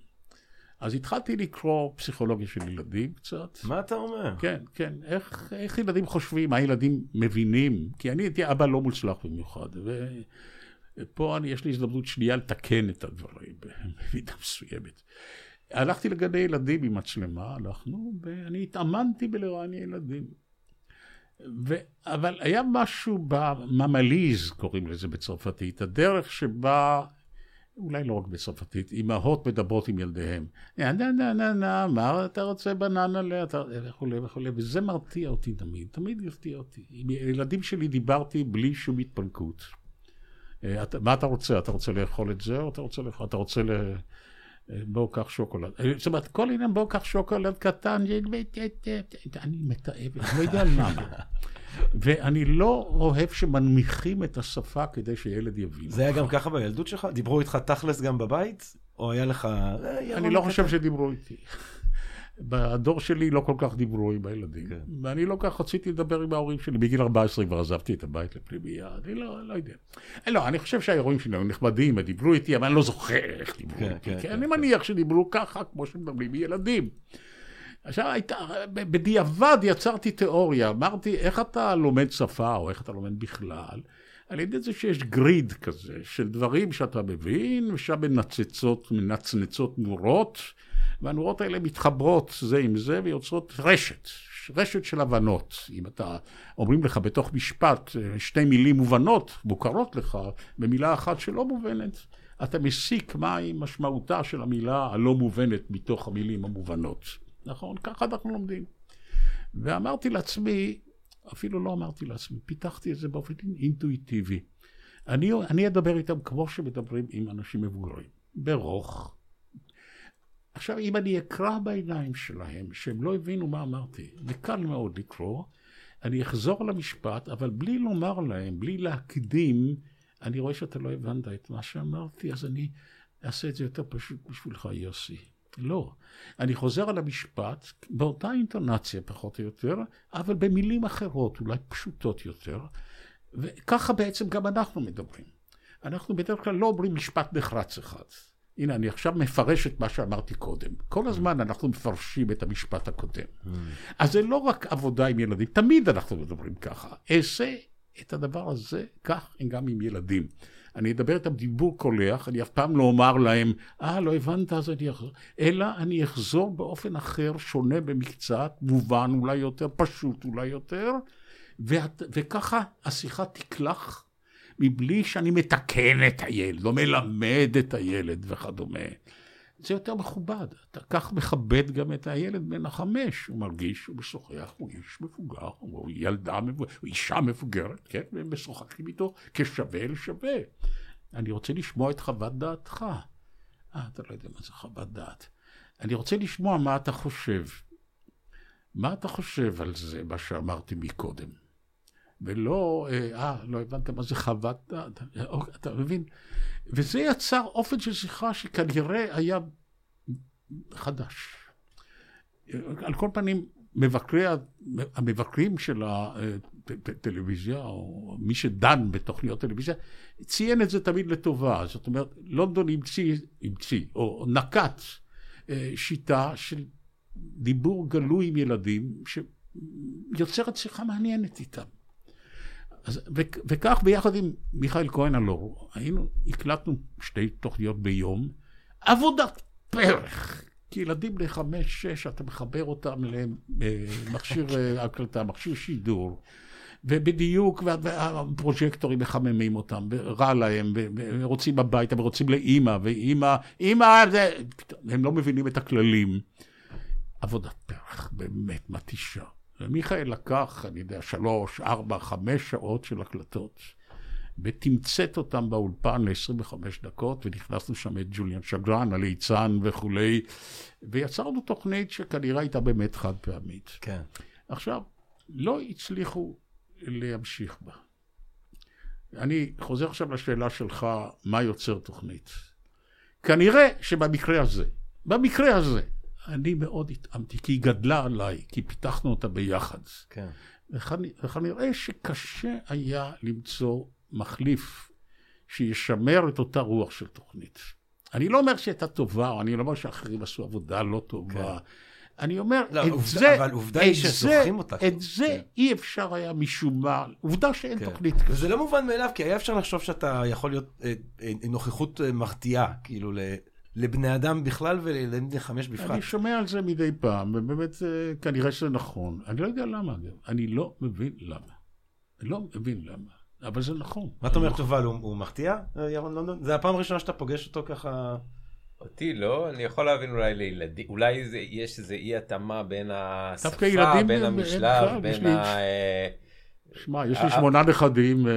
אז התחלתי לקרוא פסיכולוגיה של ילדים קצת. מה אתה אומר? כן, כן, איך, איך ילדים חושבים, מה ילדים מבינים, כי אני הייתי אבא לא מוצלח במיוחד, ופה אני, יש לי הזדמנות שנייה לתקן את הדברים במידה מסוימת. הלכתי לגני ילדים עם מצלמה, הלכנו, ואני התאמנתי בלראיין ילדים. ו... אבל היה משהו בממליז, קוראים לזה בצרפתית, הדרך שבה, אולי לא רק בצרפתית, אמהות מדברות עם ילדיהם. נה נה נה נה נה, מה אתה רוצה בננה ל... וכולי וכולי, וזה מרתיע אותי תמיד, תמיד הרתיע אותי. עם הילדים שלי דיברתי בלי שום התפנקות. אה, מה אתה רוצה? אתה רוצה לאכול את זה, או אתה רוצה לאכול? אתה רוצה ל... בואו קח שוקולד. זאת אומרת, כל עניין בואו קח שוקולד קטן, אני מתעב, אני לא יודע למה. ואני לא אוהב שמנמיכים את השפה כדי שילד יבין. זה היה גם ככה בילדות שלך? דיברו איתך תכלס גם בבית? או היה לך... אני לא חושב שדיברו איתי. בדור שלי לא כל כך דיברו עם הילדים. כן. ואני לא כך רציתי לדבר עם ההורים שלי. בגיל 14 כבר עזבתי את הבית לפנימייה, אני לא, לא יודע. לא, אני חושב שההורים שלי היו נחמדים, הם דיברו איתי, אבל אני לא זוכר איך דיברו כן, איתי. כן, כן, אני כן. מניח שדיברו ככה, כמו שמדברים ילדים. עכשיו הייתה, בדיעבד יצרתי תיאוריה, אמרתי, איך אתה לומד שפה, או איך אתה לומד בכלל? על ידי זה שיש גריד כזה, של דברים שאתה מבין, ושם מנצצות, מנצנצות נורות. והנורות האלה מתחברות זה עם זה ויוצרות רשת, רשת של הבנות. אם אתה, אומרים לך בתוך משפט שתי מילים מובנות, מוכרות לך, במילה אחת שלא מובנת, אתה מסיק מהי משמעותה של המילה הלא מובנת מתוך המילים המובנות. נכון? ככה אנחנו לומדים. ואמרתי לעצמי, אפילו לא אמרתי לעצמי, פיתחתי את זה באופן אינטואיטיבי. אני, אני אדבר איתם כמו שמדברים עם אנשים מבוגרים, ברוך, עכשיו, אם אני אקרא בעיניים שלהם, שהם לא הבינו מה אמרתי, וקל מאוד לקרוא, אני אחזור למשפט, אבל בלי לומר להם, בלי להקדים, אני רואה שאתה לא הבנת את מה שאמרתי, אז אני אעשה את זה יותר פשוט בשבילך, יוסי. לא. אני חוזר על המשפט באותה אינטונציה, פחות או יותר, אבל במילים אחרות, אולי פשוטות יותר, וככה בעצם גם אנחנו מדברים. אנחנו בדרך כלל לא אומרים משפט נחרץ אחד. הנה, אני עכשיו מפרש את מה שאמרתי קודם. כל הזמן אנחנו מפרשים את המשפט הקודם. Mm. אז זה לא רק עבודה עם ילדים, תמיד אנחנו מדברים ככה. אעשה את הדבר הזה כך גם עם ילדים. אני אדבר איתם דיבור קולח, אני אף פעם לא אומר להם, אה, לא הבנת, אז אני אחזור. אלא אני אחזור באופן אחר, שונה במקצת, מובן אולי יותר, פשוט אולי יותר, ואת, וככה השיחה תקלח מבלי שאני מתקן את הילד, לא מלמד את הילד וכדומה. זה יותר מכובד. אתה כך מכבד גם את הילד בן החמש. הוא מרגיש, הוא משוחח, הוא איש מבוגר, הוא ילדה מבוגרת, הוא אישה מבוגרת, כן? והם משוחחים איתו כשווה אל שווה. אני רוצה לשמוע את חוות דעתך. אה, אתה לא יודע מה זה חוות דעת. אני רוצה לשמוע מה אתה חושב. מה אתה חושב על זה, מה שאמרתי מקודם? ולא, אה, אה, לא הבנת מה זה חוות דעת, אוקיי, אתה מבין? וזה יצר אופן של שיחה שכנראה היה חדש. על כל פנים, מבקרי, המבקרים של הטלוויזיה, או מי שדן בתוכניות טלוויזיה, ציין את זה תמיד לטובה. זאת אומרת, לונדון המציא, המציא, או נקט אה, שיטה של דיבור גלוי עם ילדים, שיוצרת שיחה מעניינת איתם. אז, ו, וכך ביחד עם מיכאל כהן הלור, היינו, הקלטנו שתי תוכניות ביום, עבודת פרח. כי ילדים בני חמש, שש, אתה מחבר אותם למכשיר אה, הקלטה, מכשיר שידור, ובדיוק, והפרוג'קטורים מחממים אותם, ורע להם, ורוצים הביתה, ורוצים לאימא, ואימא, אימא, זה... הם לא מבינים את הכללים. עבודת פרח, באמת מתישה. ומיכאל לקח, אני יודע, שלוש, ארבע, חמש שעות של הקלטות, ותמצת אותם באולפן ל-25 דקות, ונכנסנו שם את ג'וליאן שגרן, הליצן וכולי, ויצרנו תוכנית שכנראה הייתה באמת חד פעמית. כן. עכשיו, לא הצליחו להמשיך בה. אני חוזר עכשיו לשאלה שלך, מה יוצר תוכנית? כנראה שבמקרה הזה, במקרה הזה, אני מאוד התאמתי, כי היא גדלה עליי, כי פיתחנו אותה ביחד. כן. וכנראה שקשה היה למצוא מחליף שישמר את אותה רוח של תוכנית. אני לא אומר שהייתה טובה, או אני לא אומר שאחרים עשו עבודה לא טובה. כן. אני אומר, לא, את עובד, זה, אבל עובדה היא שזוכרים אותה. את זה כן. אי אפשר היה משום מה, עובדה שאין כן. תוכנית כזאת. וזה לא מובן מאליו, כי היה אפשר לחשוב שאתה יכול להיות אה, אה, נוכחות אה, מרתיעה, כאילו לבני אדם בכלל ולילדים בני חמש בפרט. אני שומע על זה מדי פעם, ובאמת כנראה שזה נכון. אני לא יודע למה, אגב. אני לא מבין למה. אני לא מבין למה, אבל זה נכון. מה אתה אומר, תובל, הוא מפתיע, אה, ירון לונדון? זה הפעם הראשונה שאתה פוגש אותו ככה... אותי לא, אני יכול להבין אולי לילדים, אולי זה, יש איזה אי התאמה בין השפה, בין המשלב, בין ה... שמע, יש לי שמונה נכדים. אה,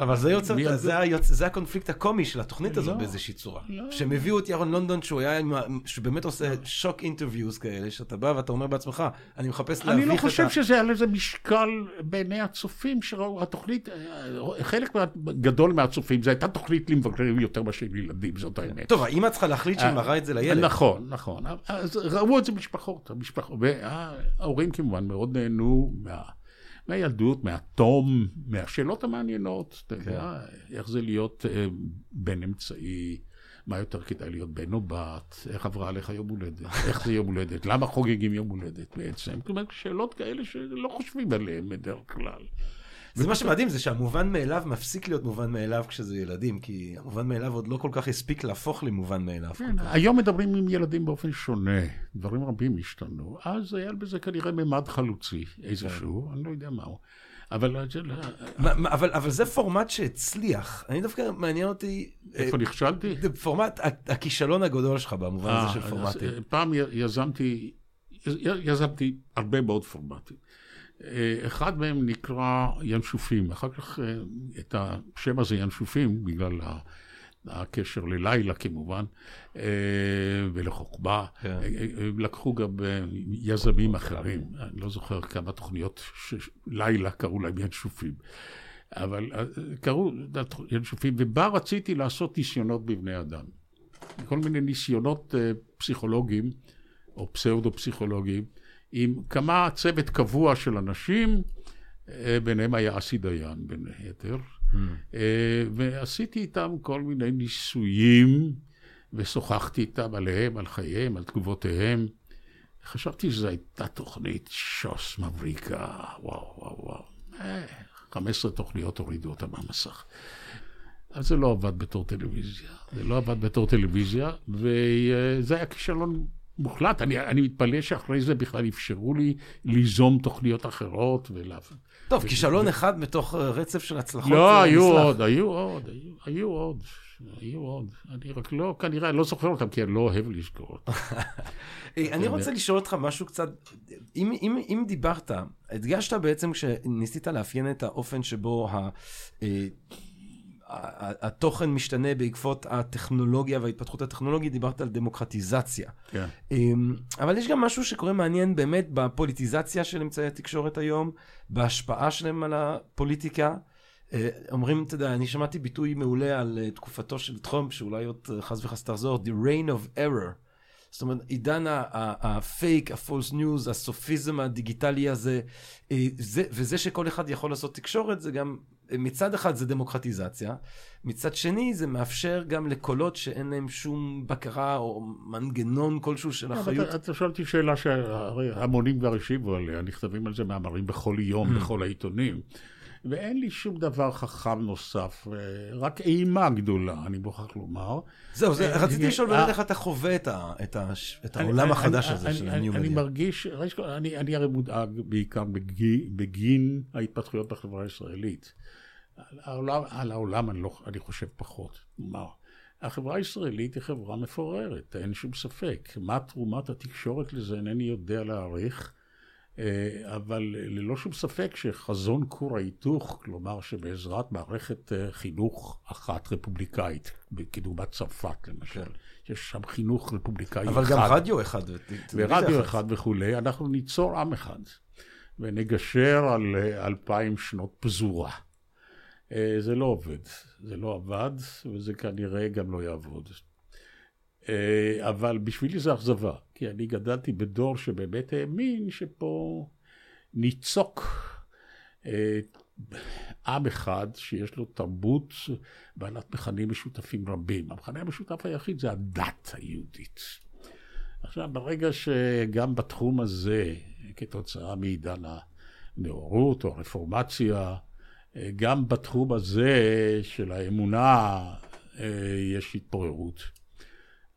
אבל זה יוצר, זה, ידע? היוצ... זה הקונפליקט הקומי של התוכנית הזאת לא. באיזושהי צורה. לא. שהם הביאו את ירון לונדון שהוא היה, שבאמת עושה shock interviews כאלה, שאתה בא ואתה אומר בעצמך, אני מחפש אני להביך לא את חושב ה... שזה היה לזה משקל בעיני הצופים שראו, התוכנית, אה, חלק גדול מהצופים, זו הייתה תוכנית למבקרים יותר מאשר לילדים, זאת האמת. טוב, האמא צריכה להחליט שהיא אה, מראה את זה לילד. נכון, נכון. אז ראו את זה משפחות, המשפחות, וההורים כמובן מאוד נהנו מה, מהילדות, מהתום, מהשאלות המעניינות, אתה יודע, איך זה להיות אה, בן אמצעי, מה יותר כדאי להיות בן או בת, איך עברה עליך יום הולדת, איך זה יום הולדת, למה חוגגים יום הולדת בעצם, כלומר, שאלות כאלה שלא חושבים עליהן בדרך כלל. זה מה שמדהים, זה שהמובן מאליו מפסיק להיות מובן מאליו כשזה ילדים, כי המובן מאליו עוד לא כל כך הספיק להפוך למובן מאליו. כן, היום מדברים עם ילדים באופן שונה, דברים רבים השתנו. אז היה בזה כנראה ממד חלוצי איזשהו, אני לא יודע מהו. אבל אבל אבל זה פורמט שהצליח. אני דווקא מעניין אותי... אה, איפה נכשלתי? פורמט, הכישלון הגדול שלך במובן הזה של אה, פורמטים. אז, אה, פעם יזמתי, יז- יזמתי הרבה מאוד פורמטים. אה, אחד מהם נקרא ינשופים, אחר כך אה, את השם הזה ינשופים, בגלל הקשר ללילה כמובן, אה, ולחוכמה, כן. לקחו גם יזמים אחרים, אני לא זוכר כמה תוכניות שלילה קראו להם ינשופים. אבל קראו ינשופים, ובה רציתי לעשות ניסיונות בבני אדם. כל מיני ניסיונות פסיכולוגיים, או פסאודו-פסיכולוגיים, עם כמה צוות קבוע של אנשים, אה, ביניהם היה אסי דיין בין היתר, אה, ועשיתי איתם כל מיני ניסויים, ושוחחתי איתם עליהם, על חייהם, על תגובותיהם. חשבתי שזו הייתה תוכנית שוס מבריקה, וואו, וואו, וואו. אה, 15 תוכניות הורידו אותה מהמסך. אז זה לא עבד בתור טלוויזיה. זה לא עבד בתור טלוויזיה, וזה היה כישלון מוחלט. אני, אני מתפלא שאחרי זה בכלל אפשרו לי ליזום תוכניות אחרות ולאו. טוב, כישלון אחד מתוך אה, רצף של הצלחות. לא, היו נסלח. עוד, היו עוד, היו, היו עוד, היו עוד. אני רק לא, כנראה, אני לא זוכר אותם, כי אני לא אוהב לזכור אותם. אני רוצה לשאול אותך משהו קצת, אם, אם, אם דיברת, הדגשת בעצם כשניסית לאפיין את האופן שבו ה, אה, ה- התוכן משתנה בעקבות הטכנולוגיה וההתפתחות הטכנולוגית, דיברת על דמוקרטיזציה. כן. אמ, אבל יש גם משהו שקורה מעניין באמת בפוליטיזציה של אמצעי התקשורת היום, בהשפעה שלהם על הפוליטיקה. אה, אומרים, אתה יודע, אני שמעתי ביטוי מעולה על אה, תקופתו של טראמפ, שאולי עוד אה, חס וחס תחזור, The reign of error. זאת אומרת, עידן הפייק, ה false news, הסופיזם הדיגיטלי הזה, זה, וזה שכל אחד יכול לעשות תקשורת, זה גם, מצד אחד זה דמוקרטיזציה, מצד שני זה מאפשר גם לקולות שאין להם שום בקרה או מנגנון כלשהו של אחריות. אתה- שואל אותי שאלה שהרי המונים כבר השיבו עליה, נכתבים על זה מאמרים בכל יום, בכל העיתונים. ואין לי שום דבר חכם נוסף, אה, רק אימה גדולה, אני מוכרח לומר. זהו, זה, אה, רציתי לשאול באמת אה, איך אתה חווה את, ה, את, ה, את אני- העולם אני- החדש אני- הזה אני- של אני- הניו אני מדיה. מרגיש, ראשית כל, אני אני הרי מודאג בעיקר בגי- בגין ההתפתחויות בחברה הישראלית. על העולם, על העולם אני, לא, אני חושב פחות. כלומר, החברה הישראלית היא חברה מפוררת, אין שום ספק. מה תרומת התקשורת לזה אינני יודע להעריך, אבל ללא שום ספק שחזון כור ההיתוך, כלומר שבעזרת מערכת אה, חינוך אחת רפובליקאית, כדוגמת צרפת למשל, יש שם חינוך רפובליקאי אחד. אבל גם רדיו אחד. ורדיו. אחד וכולי, אנחנו ניצור עם אחד, ונגשר על אה, אלפיים שנות פזורה. אה, זה לא עובד, זה לא עבד, וזה כנראה גם לא יעבוד. אה, אבל בשבילי זה אכזבה, כי אני גדלתי בדור שבאמת האמין שפה ניצוק אה, עם אחד שיש לו תרבות בעלת מכנים משותפים רבים. המכנה המשותף היחיד זה הדת היהודית. עכשיו, ברגע שגם בתחום הזה, כתוצאה מעידן הנאורות או הרפורמציה, אה, גם בתחום הזה של האמונה יש התפוררות.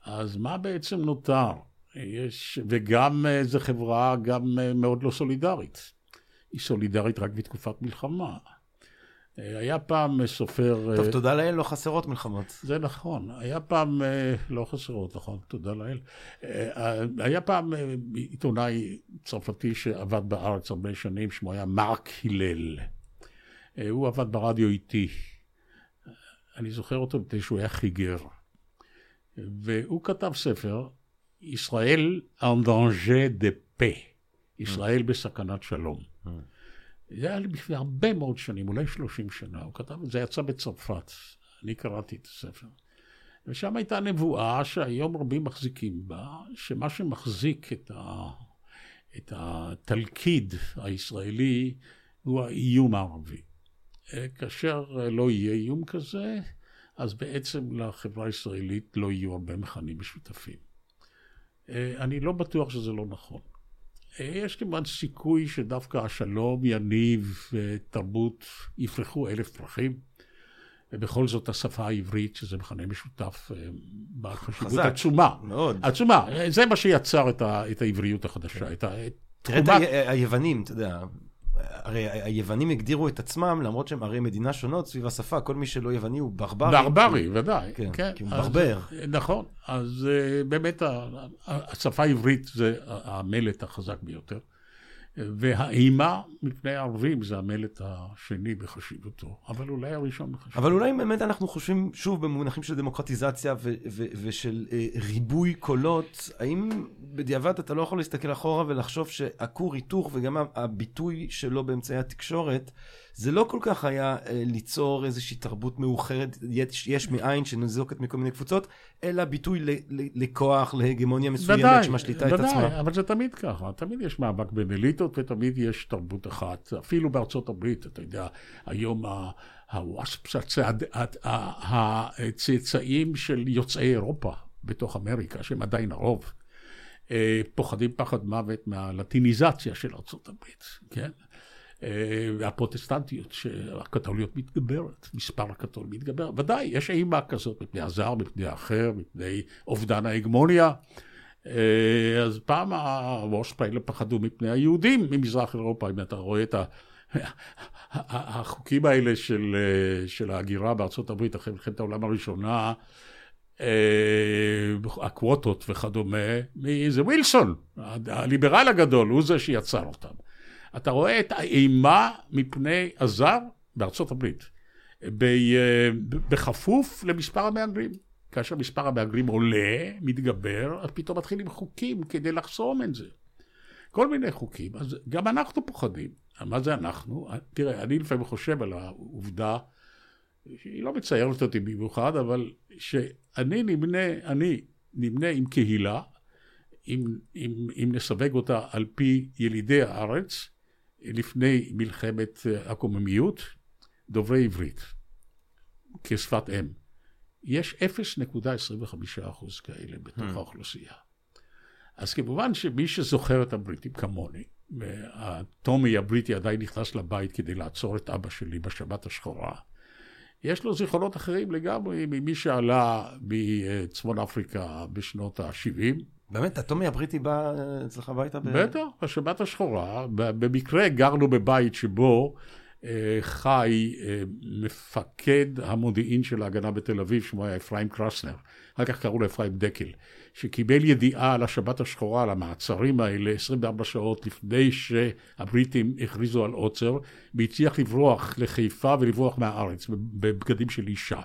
אז מה בעצם נותר? יש, וגם אה, זו חברה גם אה, מאוד לא סולידרית. היא סולידרית רק בתקופת מלחמה. אה, היה פעם סופר... טוב, תודה לאל, לא חסרות מלחמות. זה נכון. היה פעם, לא חסרות, נכון, תודה לאל. היה פעם עיתונאי צרפתי שעבד בארץ הרבה שנים, שמו היה מרק הלל. הוא עבד ברדיו איתי. אני זוכר אותו מפני שהוא היה חיגר. והוא כתב ספר, ישראל danger de paix, ישראל בסכנת שלום. זה היה לפני הרבה מאוד שנים, אולי 30 שנה, הוא כתב, זה יצא בצרפת, אני קראתי את הספר. ושם הייתה נבואה שהיום רבים מחזיקים בה, שמה שמחזיק את, ה, את התלכיד הישראלי הוא האיום הערבי. כאשר לא יהיה איום כזה, אז בעצם לחברה הישראלית לא יהיו הרבה מכנים משותפים. אני לא בטוח שזה לא נכון. יש כמובן סיכוי שדווקא השלום יניב תרבות יפרחו אלף פרחים. ובכל זאת השפה העברית, שזה מכנה משותף, בעל חשיבות חזק, עצומה. מאוד. עצומה. זה מה שיצר את, ה, את העבריות החדשה. את ה, תראה את היוונים, אתה יודע, הרי היוונים הגדירו את עצמם, למרות שהם ערי מדינה שונות סביב השפה, כל מי שלא יווני הוא ברברי. ברברי, ודאי. כן, כן. כי הוא אז- ברבר. נכון. אז אה, באמת השפה העברית זה המלט החזק ביותר. והאימה מפני הערבים זה המלט השני בחשיבותו, אבל אולי הראשון בחשיבותו. אבל אולי באמת אנחנו חושבים שוב במונחים של דמוקרטיזציה ו- ו- ושל אה, ריבוי קולות, האם בדיעבד אתה לא יכול להסתכל אחורה ולחשוב שהכור היתוך וגם הביטוי שלו באמצעי התקשורת, זה לא כל כך היה אה, ליצור איזושהי תרבות מאוחרת, יש, יש מאין שנזוקת מכל מיני קבוצות, אלא ביטוי ל- ל- לכוח, להגמוניה מסוימת שמשליטה את עצמה. ודאי, אבל זה תמיד ככה, תמיד יש מאבק בין אליטות ותמיד יש תרבות אחת. אפילו בארצות הברית, אתה יודע, היום ה- הוואספס, הצעד- הצאצאים של יוצאי אירופה בתוך אמריקה, שהם עדיין הרוב, אה, פוחדים פחד מוות מהלטיניזציה של ארצות הברית, כן? אה, והפרוטסטנטיות, שהקתוליות מתגברת, מספר הקתול מתגבר. ודאי, יש אימה כזאת מפני הזר, מפני האחר, מפני אובדן ההגמוניה. אה, אז פעם הוושפ האלה פחדו מפני היהודים ממזרח אירופה, אם אתה רואה את ה... החוקים האלה של, אה, של ההגירה בארצות הברית אחרי מלחמת העולם הראשונה, אה, הקווטות וכדומה, זה ווילסון, הליברל הגדול, הוא זה שיצר אותם. אתה רואה את האימה מפני הזר בארצות הברית, ב- אה, בכפוף למספר המהגרים. כאשר מספר המהגרים עולה, מתגבר, אז פתאום מתחילים חוקים כדי לחסום את זה. כל מיני חוקים. אז גם אנחנו פוחדים. מה זה אנחנו? תראה, אני לפעמים חושב על העובדה, שהיא לא מציירת אותי במיוחד, אבל שאני נמנה, אני נמנה עם קהילה, אם, אם נסווג אותה על פי ילידי הארץ, לפני מלחמת אה, הקוממיות, דוברי עברית, כשפת אם. יש 0.25% כאלה בתוך Hmm. האוכלוסייה. אז כמובן שמי שזוכר את הבריטים כמוני, הטומי הבריטי עדיין נכנס לבית כדי לעצור את אבא שלי בשבת השחורה, יש לו זיכרונות אחרים לגמרי ממי שעלה מצפון אפריקה בשנות ה-70. באמת, הטומי הבריטי בא אה, אצלך הביתה? ב- בטח, בשבת השחורה. במקרה גרנו בבית שבו אה, חי אה, מפקד המודיעין של ההגנה בתל אביב, שמו היה אפרים קרסנר. אחר כך קראו לו אפרים דקל, שקיבל ידיעה על השבת השחורה, על המעצרים האלה, 24 שעות לפני שהבריטים הכריזו על עוצר, והצליח לברוח לחיפה ולברוח מהארץ בבגדים של אישה.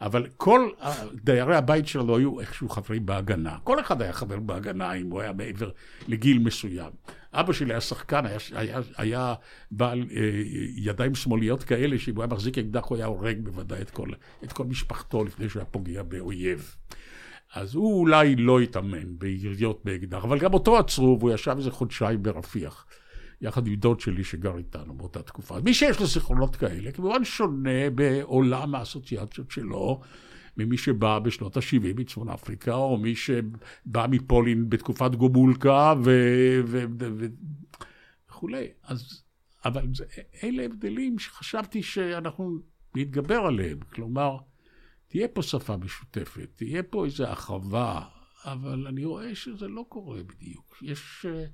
אבל כל דיירי הבית שלו היו איכשהו חברים בהגנה. כל אחד היה חבר בהגנה אם הוא היה מעבר לגיל מסוים. אבא שלי היה שחקן, היה, היה, היה בעל אה, ידיים שמאליות כאלה, שאם הוא היה מחזיק אקדח הוא היה הורג בוודאי את כל, את כל משפחתו לפני שהוא היה פוגע באויב. אז הוא אולי לא התאמן ביריות באקדח, אבל גם אותו עצרו והוא ישב איזה חודשיים ברפיח. יחד עם דוד שלי שגר איתנו באותה תקופה. מי שיש לו זיכרונות כאלה, כמובן שונה בעולם האסוציאציות שלו ממי שבא בשנות ה-70 מצפון אפריקה, או מי שבא מפולין בתקופת גומולקה. וכולי. אז, אבל זה, אלה הבדלים שחשבתי שאנחנו נתגבר עליהם. כלומר, תהיה פה שפה משותפת, תהיה פה איזו החרבה, אבל אני רואה שזה לא קורה בדיוק. יש uh,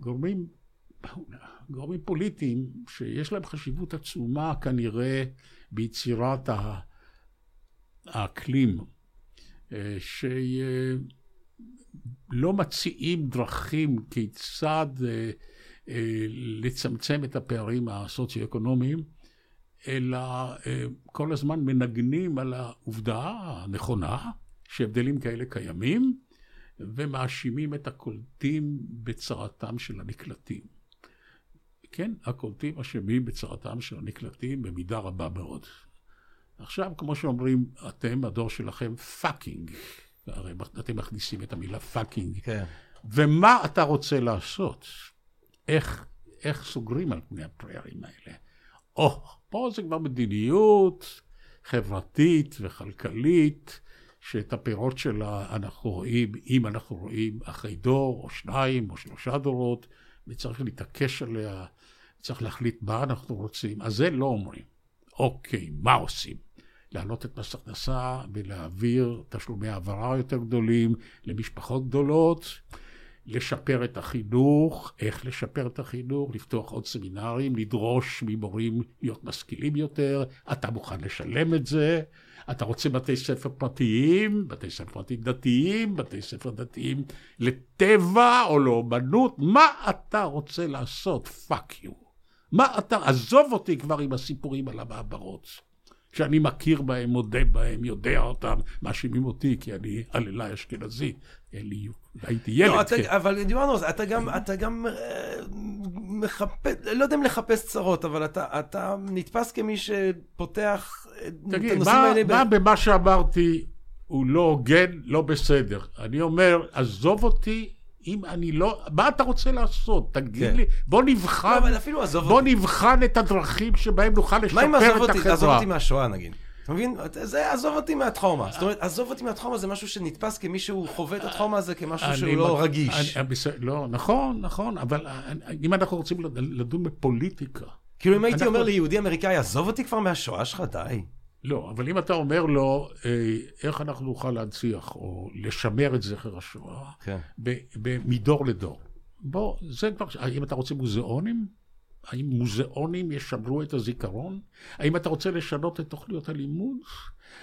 גורמים גורמים פוליטיים שיש להם חשיבות עצומה כנראה ביצירת האקלים, שלא מציעים דרכים כיצד לצמצם את הפערים הסוציו-אקונומיים, אלא אה, כל הזמן מנגנים על העובדה הנכונה שהבדלים כאלה קיימים, ומאשימים את הקולטים בצרתם של הנקלטים. כן, הקולטים אשמים בצרתם של הנקלטים במידה רבה מאוד. עכשיו, כמו שאומרים, אתם, הדור שלכם, fucking. הרי אתם מכניסים את המילה fucking. כן. ומה אתה רוצה לעשות? איך, איך סוגרים על פני הפריירים האלה? או, פה זה כבר מדיניות חברתית וכלכלית, שאת הפירות שלה אנחנו רואים, אם אנחנו רואים אחרי דור, או שניים, או שלושה דורות, וצריך להתעקש עליה, צריך להחליט מה אנחנו רוצים. אז זה לא אומרים. אוקיי, מה עושים? להעלות את מס הכנסה ולהעביר תשלומי העברה יותר גדולים למשפחות גדולות, לשפר את החינוך, איך לשפר את החינוך, לפתוח עוד סמינרים, לדרוש ממורים להיות משכילים יותר, אתה מוכן לשלם את זה, אתה רוצה בתי ספר פרטיים, בתי ספר פרטיים דתיים, בתי ספר דתיים לטבע או לאומנות, מה אתה רוצה לעשות? fuck you. מה אתה, עזוב אותי כבר עם הסיפורים על המעברות. שאני מכיר בהם, מודה בהם, יודע אותם, מאשימים אותי כי אני אללי אשכנזי. אין לי, הייתי ילד. לא, אתה, כן. אבל דיברנו על זה, אתה גם, אתה גם אה, מחפש, לא יודע אם לחפש צרות, אבל אתה, אתה נתפס כמי שפותח אה, את תגיד, הנושאים מה, האלה. ב- מה במה שאמרתי הוא לא הוגן, לא בסדר? אני אומר, עזוב אותי אם אני לא... מה אתה רוצה לעשות? תגיד כן. לי, בוא לא, נבחן, אבל אפילו עזוב בוא אותי. נבחן את הדרכים שבהם נוכל מה אם לשפר עזוב את אותי, עזוב החברה. אותי מהשואה נגיד? אתה מבין? זה עזוב אותי מהטראומה. זאת אומרת, עזוב אותי מהטראומה זה משהו שנתפס כמי שהוא חווה את הטראומה הזה כמשהו שהוא לא רגיש. לא, נכון, נכון, אבל אם אנחנו רוצים לד- לדון בפוליטיקה, כאילו אם הייתי אומר ליהודי אמריקאי, עזוב אותי כבר מהשואה שלך, די. לא, אבל אם אתה אומר לו, אה, איך אנחנו נוכל להנציח או לשמר את זכר השואה כן. מדור לדור. בוא, זה כבר, האם אתה רוצה מוזיאונים? האם מוזיאונים ישמרו את הזיכרון? האם אתה רוצה לשנות את תוכניות הלימוד?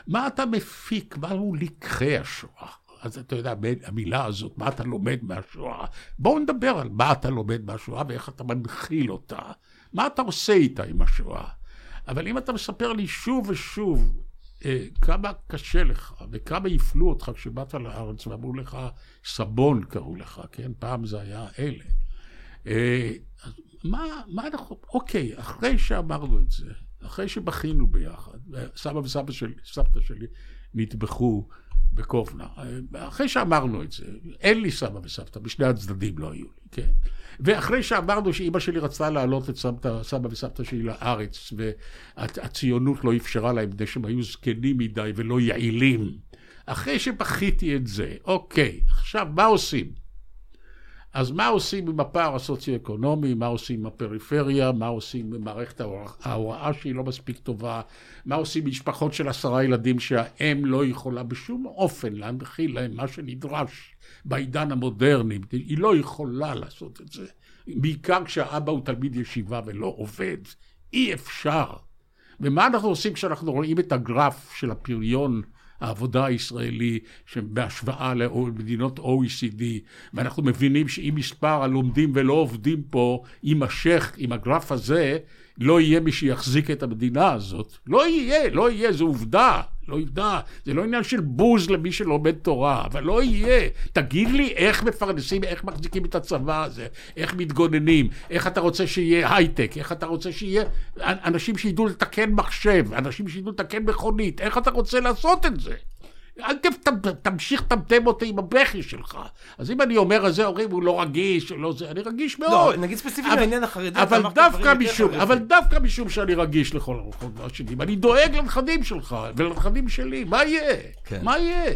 מה אתה מפיק? מהו לקחי השואה? אז אתה יודע, המילה הזאת, מה אתה לומד מהשואה? בואו נדבר על מה אתה לומד מהשואה ואיך אתה מנחיל אותה. מה אתה עושה איתה עם השואה? אבל אם אתה מספר לי שוב ושוב אה, כמה קשה לך וכמה הפלו אותך כשבאת לארץ ואמרו לך, סבון קראו לך, כן? פעם זה היה אלה. אה, מה, מה אנחנו, אוקיי, אחרי שאמרנו את זה, אחרי שבכינו ביחד, סבא וסבא שלי, סבתא שלי נטבחו בקובנה, אה, אחרי שאמרנו את זה, אין לי סבא וסבתא, בשני הצדדים לא היו לי, כן? ואחרי שאמרנו שאימא שלי רצתה להעלות את סבתא, סבא וסבתא שלי לארץ, והציונות לא אפשרה להם, מפני שהם היו זקנים מדי ולא יעילים, אחרי שבכיתי את זה, אוקיי, עכשיו מה עושים? אז מה עושים עם הפער הסוציו-אקונומי, מה עושים עם הפריפריה, מה עושים עם מערכת ההוראה- שהיא לא מספיק טובה, מה עושים עם משפחות של עשרה ילדים שהאם לא יכולה בשום אופן להנחיל להם מה שנדרש בעידן המודרני, היא לא יכולה לעשות את זה, בעיקר כשהאבא הוא תלמיד ישיבה ולא עובד, אי אפשר. ומה אנחנו עושים כשאנחנו רואים את הגרף של הפריון העבודה הישראלי בהשוואה למדינות OECD, ואנחנו מבינים שאם מספר הלומדים ולא עובדים פה יימשך עם הגרף הזה, לא יהיה מי שיחזיק את המדינה הזאת. לא יהיה, לא יהיה, זו עובדה. לא עובדה, זה לא עניין של בוז למי שלומד תורה, אבל לא יהיה. תגיד לי איך מפרנסים, איך מחזיקים את הצבא הזה, איך מתגוננים, איך אתה רוצה שיהיה הייטק, איך אתה רוצה שיהיה אנשים שידעו לתקן מחשב, אנשים שידעו לתקן מכונית, איך אתה רוצה לעשות את זה? אל תמשיך לטמטם אותי עם הבכי שלך. אז אם אני אומר על זה, אומרים, הוא לא רגיש, לא זה, אני רגיש מאוד. לא, נגיד ספציפית לעניין החרדי, אבל דווקא משום. אבל דווקא משום שאני רגיש לכל הרוחות והשדים, אני דואג לנכדים שלך ולנכדים שלי, מה יהיה? כן. מה יהיה?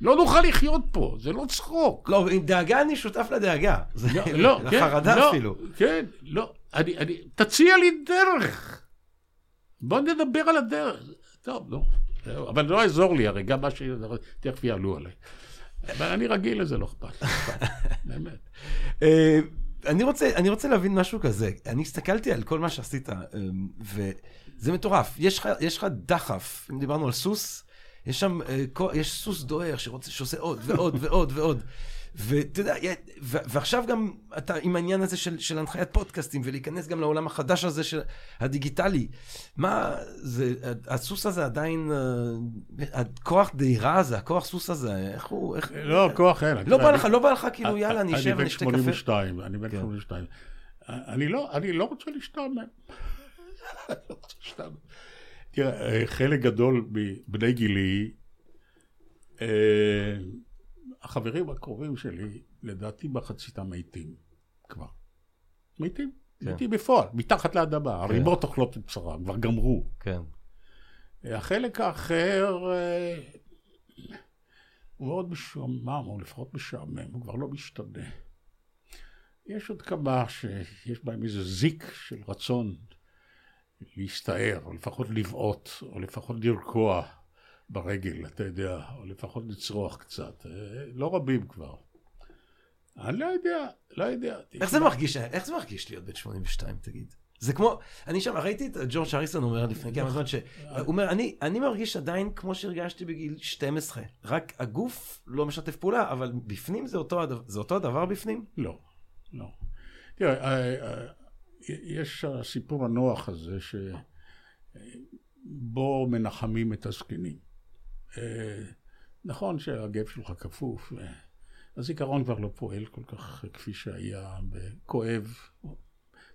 לא נוכל לחיות פה, זה לא צחוק. לא, עם דאגה אני שותף לדאגה. זה- לא, לא, כן, לחרדה לא, אפילו. כן, לא, אני, אני, תציע לי דרך. בוא נדבר על הדרך. טוב, נו, זהו, אבל לא יעזור לי, הרי גם מה ש... תכף יעלו עליי. אבל אני רגיל לזה, לא אכפת, באמת. אה, אני רוצה, אני רוצה להבין משהו כזה. אני הסתכלתי על כל מה שעשית, אה, וזה מטורף. יש לך, דחף, אם דיברנו על סוס, יש שם, אה, יש סוס דוהר שרוצה, שעושה עוד ועוד ועוד ועוד. ואתה יודע, ועכשיו גם אתה עם העניין הזה של, של הנחיית פודקאסטים, ולהיכנס גם לעולם החדש הזה של הדיגיטלי. מה, זה, הסוס הזה עדיין, אה, הכוח דהירה הזה, הכוח סוס הזה, איך הוא, איך... לא, כוח אין. לא בא לך, לא בא לך, כאילו, יאללה, אני אשב, אני אשתה קפה. אני בן 82, אני בן 82. אני לא, אני לא רוצה להשתעמם. תראה, חלק גדול מבני גילי, אה, החברים הקרובים שלי, לדעתי מחציתם מתים כבר. מתים, כן. מתים בפועל, מתחת לאדמה. כן. הריבות אוכלות את בשרם, כבר גמרו. כן. החלק האחר אה, הוא מאוד משועמם, או לפחות משעמם, הוא כבר לא משתנה. יש עוד כמה שיש בהם איזה זיק של רצון להסתער, או לפחות לבעוט, או לפחות לרקוע ברגל, אתה יודע, או לפחות לצרוח קצת. לא רבים כבר. אני לא יודע, לא יודע. איך זה מרגיש, איך זה מרגיש להיות בן 82, תגיד? זה כמו, אני שם, ראיתי את ג'ורג' אריסון אומר לפני כמה זמן, שהוא אומר, אני, אני מרגיש עדיין כמו שהרגשתי בגיל 12, רק הגוף לא משתף פעולה, אבל בפנים זה אותו, זה אותו הדבר בפנים? לא, לא. תראה, אה, אה, יש הסיפור הנוח הזה, שבו מנחמים את הזקנים. אה, נכון שהגב שלך כפוף, הזיכרון כבר לא פועל כל כך כפי שהיה, וכואב,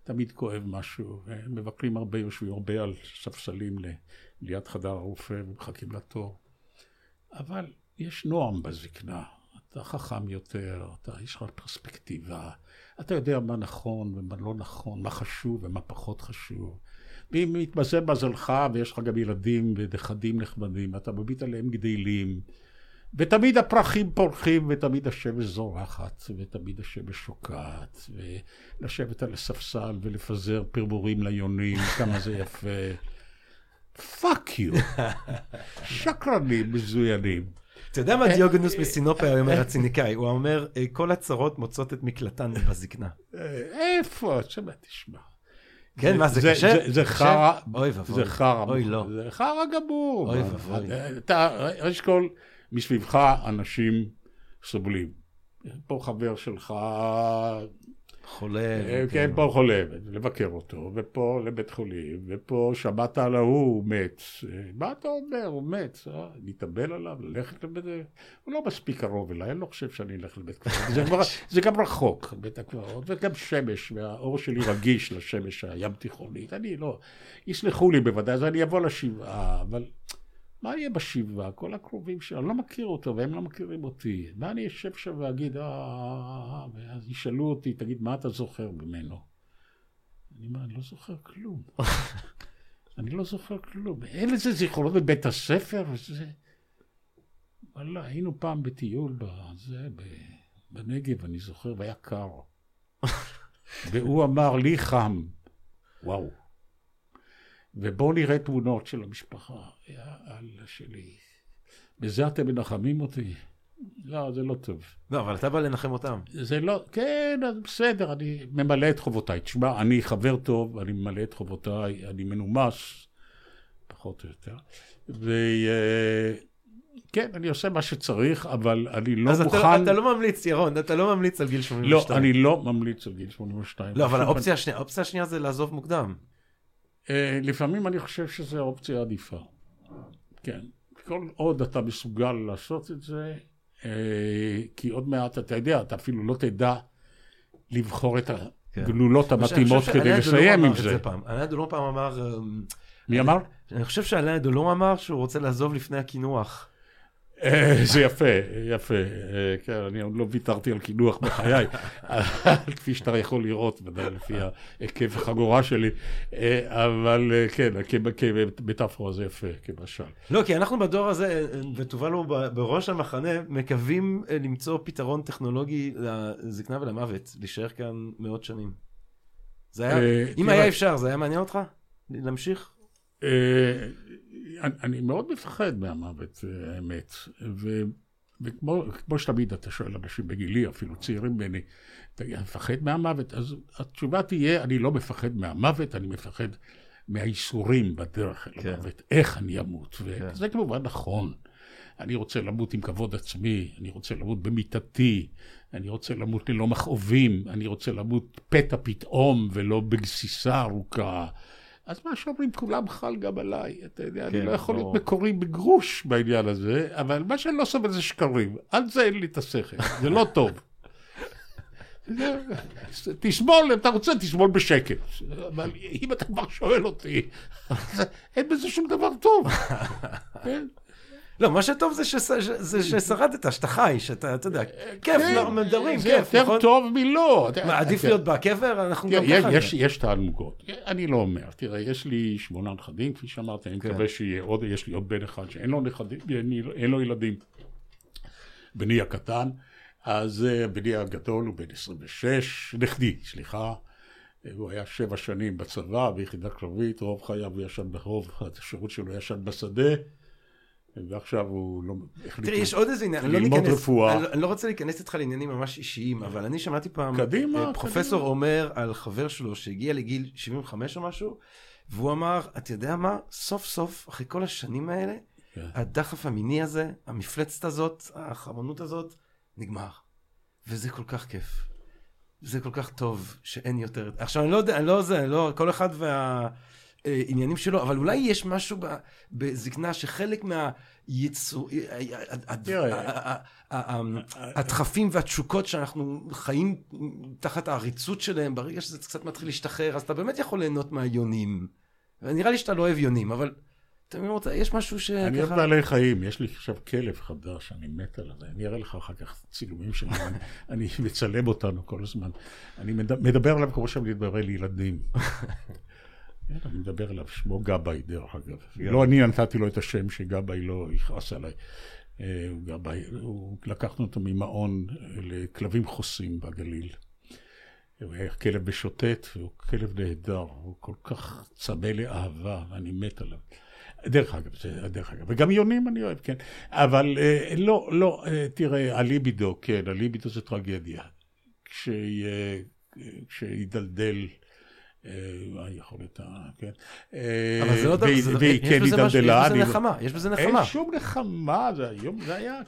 תמיד כואב משהו, מבקרים הרבה, יושבים הרבה על ספסלים ליד חדר הרופא ומחכים לתור. אבל יש נועם בזקנה, אתה חכם יותר, אתה, יש לך פרספקטיבה, אתה יודע מה נכון ומה לא נכון, מה חשוב ומה פחות חשוב. ואם מתמזל מזלך ויש לך גם ילדים ונכדים נחמדים, אתה מביט עליהם גדלים, ותמיד הפרחים פורחים, ותמיד השמש זורחת, ותמיד השמש שוקעת, ולשבת על הספסל ולפזר פירורים ליונים, כמה זה יפה. fuck you. שקרנים מזוינים. אתה יודע מה דיוגנס מסינופה היה אומר הציניקאי? הוא אומר, כל הצרות מוצאות את מקלטן בזקנה. איפה? שמע, תשמע. כן, מה, זה קשה? זה חרא. אוי ואבוי. זה חרא. אוי, לא. זה חרא גמור. אוי ואבוי. אתה, כל, מסביבך אנשים סובלים. פה חבר שלך... חולה. כן, כן, פה חולה, לבקר אותו, ופה לבית חולים, ופה שמעת על ההוא, מת. מה אתה אומר, הוא מת, אה? להתאבל עליו, ללכת לבית... הוא לא מספיק קרוב אליי, אני לא חושב שאני אלך לבית קברות. זה גם רחוק, בית הקברות, וגם שמש, והאור שלי רגיש לשמש הים תיכונית. אני לא... יסלחו לי בוודאי, אז אני אבוא לשבעה, אבל... מה יהיה בשבעה? כל הקרובים שלי, אני לא מכיר אותו והם לא מכירים אותי. מה אני אשב שם ואגיד, אה... ואז ישאלו אותי, תגיד, מה אתה זוכר ממנו? אני אומר, אני לא זוכר כלום. אני לא זוכר כלום. אין לזה זיכרונות בבית הספר, וזה... וואלה, היינו פעם בטיול בזה, בנגב, אני זוכר, והיה קר. והוא אמר, לי חם. וואו. ובואו נראה תמונות של המשפחה. יאללה שלי. בזה אתם מנחמים אותי? לא, זה לא טוב. לא, אבל אתה בא לנחם אותם. זה לא, כן, בסדר, אני ממלא את חובותיי. תשמע, אני חבר טוב, אני ממלא את חובותיי, אני מנומס, פחות או יותר. וכן, אני עושה מה שצריך, אבל אני לא אז מוכן... אז אתה לא ממליץ, ירון, אתה לא ממליץ על גיל 82. לא, אני לא ממליץ על גיל 82. לא, אבל האופציה השנייה, האופציה השנייה זה לעזוב מוקדם. לפעמים אני חושב שזו האופציה עדיפה. כן. כל עוד אתה מסוגל לעשות את זה, כי עוד מעט, אתה יודע, אתה אפילו לא תדע לבחור את הגלולות המתאימות כדי לסיים עם זה. אליה דולון פעם אמר... מי אמר? אני חושב שאליה דולון אמר שהוא רוצה לעזוב לפני הקינוח. זה יפה, יפה. כן, אני עוד לא ויתרתי על קינוח בחיי, כפי שאתה יכול לראות, ודאי לפי היקף החגורה שלי, אבל כן, כמטאפורה זה יפה, כמשל. לא, כי אנחנו בדור הזה, ותובל לו בראש המחנה, מקווים למצוא פתרון טכנולוגי לזקנה ולמוות, להישאר כאן מאות שנים. זה היה, אם היה אפשר, זה היה מעניין אותך? להמשיך? אני מאוד מפחד מהמוות, האמת. ו, וכמו שתמיד אתה שואל אנשים בגילי, אפילו צעירים ממני, אתה מפחד מהמוות? אז התשובה תהיה, אני לא מפחד מהמוות, אני מפחד מהייסורים בדרך אל כן. המוות, איך אני אמות. וזה כן. כמובן נכון. אני רוצה למות עם כבוד עצמי, אני רוצה למות במיטתי, אני רוצה למות ללא מכאובים, אני רוצה למות פתע פתאום ולא בגסיסה ארוכה. אז מה שאומרים כולם חל גם עליי, אתה יודע, כן, אני לא יכול להיות מקורי בגרוש בעניין הזה, אבל מה שאני לא סובל זה שקרים, על זה אין לי את השכל, זה לא טוב. תסבול, אם אתה רוצה, תסבול בשקט. אבל אם אתה כבר שואל אותי, אין בזה שום דבר טוב. כן? לא, מה שטוב זה ששרדת, שאתה חי, שאתה, אתה יודע, כיף, כן, לא, מדברים, כיף, נכון? זה יותר טוב מלא. מה, עדיף להיות בקבר? אנחנו גם ככה. יש תענוגות. אני לא אומר, תראה, יש לי שמונה נכדים, כפי שאמרתי, אני כן. מקווה שיהיה עוד, יש לי עוד בן אחד שאין לו נכדים, אין לו ילדים. בני הקטן. אז אה, בני הגדול הוא בן 26, נכדי, סליחה. הוא היה שבע שנים בצבא, ביחידה קרבית, רוב חייו הוא ישן ברוב, השירות שלו ישן בשדה, ועכשיו הוא לא... תראה, יש עוד איזה עניין, אני לא ניכנס, רפואה. אני, אני לא רוצה להיכנס איתך לעניינים ממש אישיים, אבל אני שמעתי פעם, קדימה, אה, פרופסור קדימה. אומר על חבר שלו שהגיע לגיל 75 או משהו, והוא אמר, אתה יודע מה, סוף סוף, אחרי כל השנים האלה, כן. הדחף המיני הזה, המפלצת הזאת, החמונות הזאת, נגמר. וזה כל כך כיף. זה כל כך טוב שאין יותר... עכשיו, אני לא יודע, אני לא זה, אני לא... כל אחד והעניינים שלו, אבל אולי יש משהו בזקנה שחלק מהייצור... הדחפים והתשוקות שאנחנו חיים תחת העריצות שלהם, ברגע שזה קצת מתחיל להשתחרר, אז אתה באמת יכול ליהנות מהיונים. נראה לי שאתה לא אוהב יונים, אבל אתה מבין, יש משהו ש... אני אוהב בעלי חיים, יש לי עכשיו כלב חדש, אני מת עליו, אני אראה לך אחר כך צילומים שלו, אני מצלם אותנו כל הזמן. אני מדבר עליו כמו שאני מדבר על ילדים. כן, אני מדבר עליו, שמו גבאי, דרך אגב. לא אני נתתי לו את השם שגבאי לא יכעס עליי. אה, גבאי, לקחנו אותו ממעון לכלבים חוסים בגליל. הוא היה כלב משוטט, והוא כלב נהדר, הוא כל כך צמא לאהבה, אני מת עליו. דרך אגב, זה דרך אגב, וגם יונים אני אוהב, כן, אבל אה, לא, לא, אה, תראה, הליבידו, כן, הליבידו זה טרגדיה. כשידלדל, אה, היכולת ה... כן. אבל זה לא דבר, והיא כן הידלדלה. יש בזה נחמה, יש בזה נחמה. אין שום נחמה, זה היום, זה היה...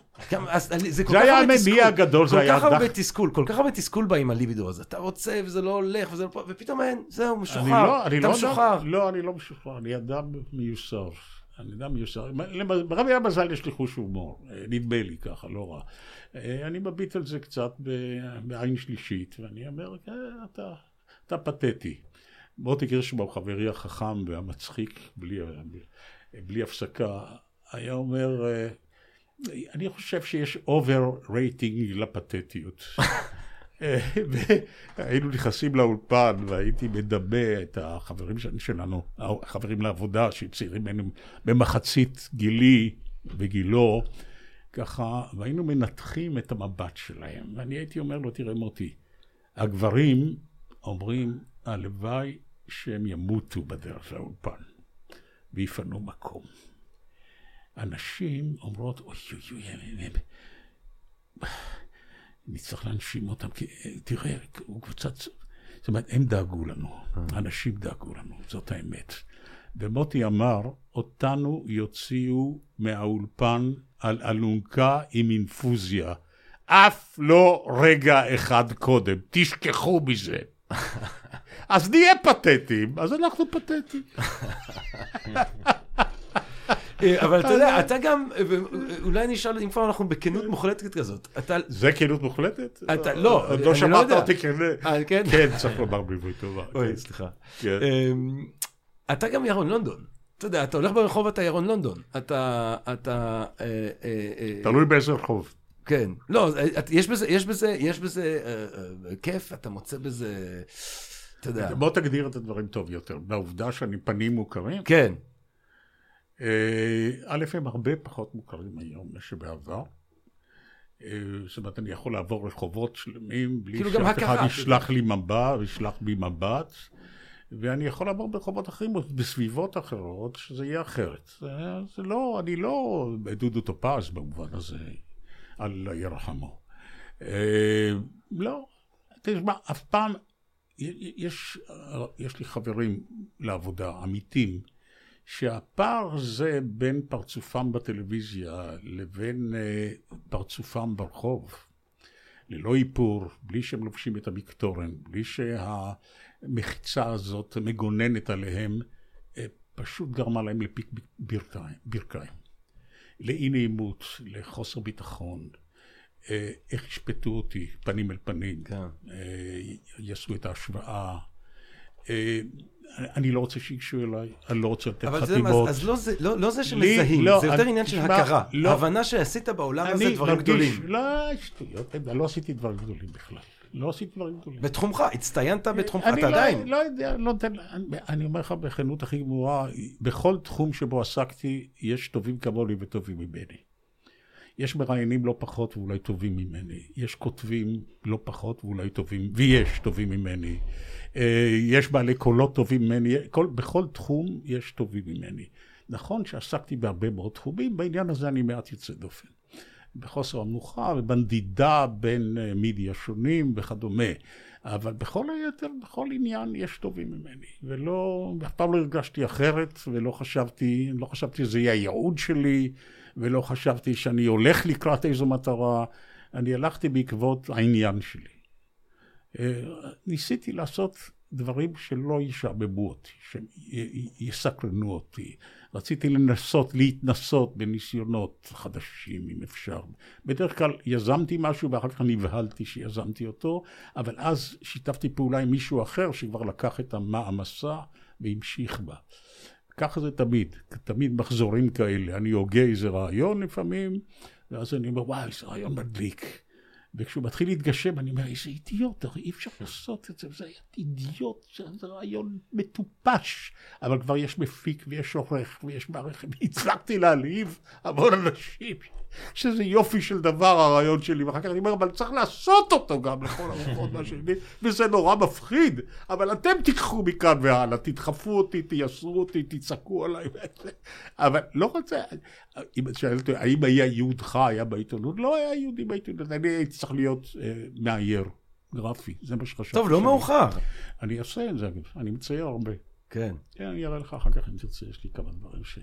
זה היה המניע הגדול, זה היה... כל כך הרבה תסכול, כל כך הרבה תסכול בא עם הליבידו הזה. אתה רוצה וזה לא הולך וזה לא פה, ופתאום אין, זהו, משוחרר. לא- אתה לא משוחרר. לא, אני לא משוחרר, אני אדם מיוסר. אני אדם מיוסר. ברבי המזל יש לי חוש הומור, נדמה לי ככה, לא רע. אני מביט על זה קצת בעין שלישית, ואני אומר, אה, אתה פתטי. מוטי קירשבאום, חברי החכם והמצחיק, בלי, בלי הפסקה, היה אומר, אה, אני חושב שיש overrating לפתטיות. והיינו נכנסים לאולפן והייתי מדמה את החברים שלנו, החברים לעבודה, שצעירים ממנו במחצית גילי וגילו, ככה, והיינו מנתחים את המבט שלהם. ואני הייתי אומר לו, תראה מוטי, הגברים אומרים, הלוואי שהם ימותו בדרך לאולפן ויפנו מקום. הנשים אומרות, אוי אוי אוי, הם, הם, נצטרך להנשים אותם, כי תראה, הוא קבוצת... זאת אומרת, הם דאגו לנו, אנשים דאגו לנו, זאת האמת. ומוטי אמר, אותנו יוציאו מהאולפן על אלונקה עם אינפוזיה. אף לא רגע אחד קודם, תשכחו מזה. אז נהיה פתטיים, אז אנחנו פתטיים. אה, אבל אתה יודע, אתה גם, אה, אולי נשאל, אם כבר אנחנו בכנות מוחלטת כזאת. זה כנות מוחלטת? אתה, לא, עוד לא שמעת אותי כנה. אה, כן? כן, צריך לומר בעברית טובה. אוי, כן. סליחה. כן. אמ, אתה גם ירון לונדון. אתה יודע, אתה הולך ברחוב, אתה ירון לונדון. אתה, אתה... תלוי באיזה רחוב. כן. לא, יש בזה, יש בזה, יש בזה כיף, אתה מוצא בזה... אתה יודע. בוא תגדיר את הדברים טוב יותר. בעובדה שאני פנים מוכרים? כן. אה, א', הם הרבה פחות מוכרים היום משבעבר. אה, זאת אומרת, אני יכול לעבור רחובות שלמים בלי כאילו שאף אחד ישלח לי מבט, ישלח בי מבט, ואני יכול לעבור ברחובות אחרים, בסביבות אחרות, שזה יהיה אחרת. זה, זה לא, אני לא דודו טופז במובן הזה, על ירחמו. אה, לא, תשמע, אף פעם, יש, יש לי חברים לעבודה, עמיתים, שהפער זה בין פרצופם בטלוויזיה לבין uh, פרצופם ברחוב, ללא איפור, בלי שהם לובשים את המקטורן, בלי שהמחיצה הזאת מגוננת עליהם, uh, פשוט גרמה להם לפיק ברכיים, לאי נעימות, לחוסר ביטחון. איך ישפטו אותי פנים אל פנים, כן. uh, יעשו את ההשוואה. Uh, אני לא רוצה שיגשו אליי, אני לא רוצה לתת חתימות. אבל אז לא זה, לא, לא זה שמזהים, לא, זה יותר אני, עניין של הכרה. לא, הבנה שעשית בעולם הזה דברים מרגיש, גדולים. לא, שטויות, לא עשיתי דברים גדולים בכלל. לא עשיתי דברים גדולים. בתחומך, הצטיינת בתחומך, אתה לא, עדיין. אני לא יודע, לא נותן, אני, אני אומר לך בכנות הכי גמורה, בכל תחום שבו עסקתי, יש טובים כמוני וטובים ממני. יש מראיינים לא פחות ואולי טובים ממני. יש כותבים לא פחות ואולי טובים, ויש טובים ממני. אה, יש בעלי קולות טובים ממני, כל, בכל תחום יש טובים ממני. נכון שעסקתי בהרבה מאוד תחומים, בעניין הזה אני מעט יוצא דופן. בחוסר המנוחה ובנדידה בין אה, מידיה שונים וכדומה. אבל בכל היתר, בכל עניין יש טובים ממני. ולא, אף פעם לא הרגשתי אחרת, ולא חשבתי, לא חשבתי שזה יהיה הייעוד שלי, ולא חשבתי שאני הולך לקראת איזו מטרה. אני הלכתי בעקבות העניין שלי. אה, ניסיתי לעשות דברים שלא ישעבבו אותי, שיסקרנו אותי. רציתי לנסות, להתנסות בניסיונות חדשים, אם אפשר. בדרך כלל יזמתי משהו ואחר כך נבהלתי שיזמתי אותו, אבל אז שיתפתי פעולה עם מישהו אחר שכבר לקח את המעמסה והמשיך בה. ככה זה תמיד, תמיד מחזורים כאלה. אני הוגה איזה רעיון לפעמים, ואז אני אומר, וואי, איזה רעיון מדליק. וכשהוא מתחיל להתגשם, אני אומר, איזה אידיוט, הרי אי אפשר לעשות את זה, זה היה אידיוט, זה רעיון מטופש. אבל כבר יש מפיק ויש עורך ויש מערכת, והצלחתי להלהיב המון אנשים, שזה יופי של דבר הרעיון שלי, ואחר כך אני אומר, אבל צריך לעשות אותו גם לכל הרוחות מהשני, וזה נורא מפחיד, אבל אתם תיקחו מכאן והלאה, תדחפו אותי, תייסרו אותי, תצעקו עליי, אבל לא רוצה, אם את שואלת, האם היה ייעודך היה בעיתונות? לא היה ייעודי בעיתונות, אני הייתי צריך להיות אה, מאייר, גרפי, זה מה שחשבתי. טוב, לא מאוחר. אני אעשה את זה, אני מצייר הרבה. כן. כן, אני אראה לך אחר כך אם תרצה, יש לי כמה דברים ש...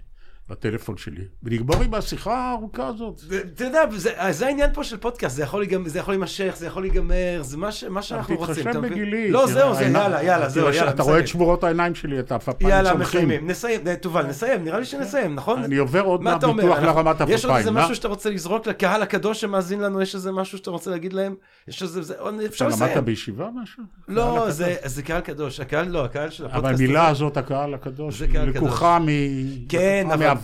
בטלפון שלי, ונגמור עם השיחה הארוכה הזאת. אתה יודע, זה, זה העניין פה של פודקאסט, זה יכול, זה יכול להימשך, זה יכול להיגמר, זה מה, מה שאנחנו רוצים. תתחשב בגילי. לא, זהו, זה, יאללה, יאללה, זהו, יאללה. אתה רואה את שמורות העיניים שלי, אתה אפפיים יאללה, מסיימים, נסיים, תובל, נסיים, נראה לי שנסיים, נכון? אני עובר עוד מהביטוח לרמת אפפיים. יש עוד איזה משהו שאתה רוצה לזרוק לקהל הקדוש שמאזין לנו, יש איזה משהו שאתה רוצה להגיד להם? יש איזה, אפשר לסיים. אתה למדת בישיבה משהו? לא, זה קהל קדוש, הקהל לא, הקהל של הפודקאסט. אבל המילה הזאת, הקהל הקדוש, לקוחה מהוואי. אבל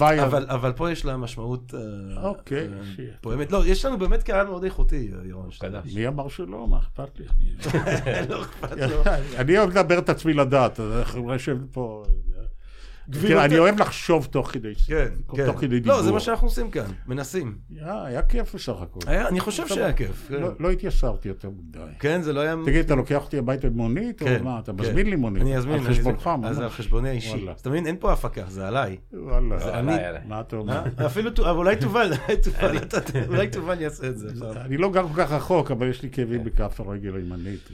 פה יש לה משמעות אה, אוקיי, אה, פועמת. לא, יש לנו באמת קהל מאוד איכותי, ירון. מי אמר שלא? מה אכפת לי? לא אכפת לו. אני אוהב לדבר את עצמי לדעת, אנחנו יושבים פה... תראה, אני אוהב לחשוב תוך כדי, כן, כן. תוך כדי דיבור. לא, זה מה שאנחנו עושים כאן, מנסים. היה כיף בסך הכל. אני חושב שהיה כיף. כן. לא, לא התייסרתי יותר מדי. כן, זה לא היה... תגיד, אתה לוקח אותי הביתה במונית, או כן, מה? אתה מזמין לי מונית. אני אזמין. על חשבונך, מה? אז על חשבוני האישי. אז אתה מבין, אין פה הפקה, זה עליי. וואלה. זה אני. מה אתה אומר? אפילו, אולי תובל, אולי תובל יעשה את זה. אני לא גר כל כך רחוק, אבל יש לי כאבים בכף הרגל הימנית.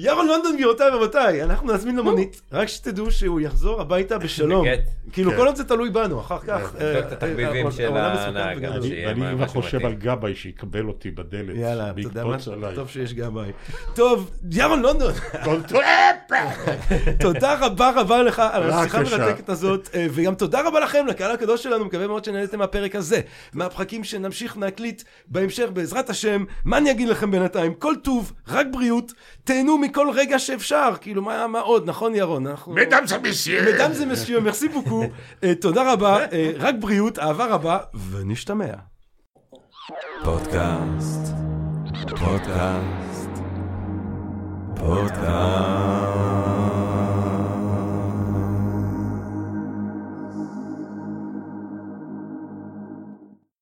ירון לונדון, גבירותיי ורבותיי, אנחנו נזמין לו מונית, רק שתדעו שהוא יחזור הביתה בשלום. כאילו, כן. כל עוד זה תלוי בנו, אחר כך... נבדוק את התחביבים אה, של הנהג. אני כבר חושב על גבאי שיקבל אותי בדלת. יאללה, אתה יודע מה? טוב שיש גבאי. טוב, ירון לונדון. תודה רבה רבה לך על השיחה המרתקת הזאת, אה, וגם תודה רבה לכם, לקהל הקדוש שלנו, מקווה מאוד שנהנתם מהפרק הזה, מהפרקים שנמשיך להקליט בהמשך, בעזרת השם. מה אני אגיד לכם בינתיים? כל טוב, רק בריאות, תהנו מכל רגע שאפשר. כאילו, מה עוד, נכון ירון? מדאם זה מסייר. מדאם זה מסייר, מרסי בוקו. תודה רבה, אה, רק בריאות, אהבה רבה, ונשתמע. פודקאסט, פודקאסט, פודקאסט.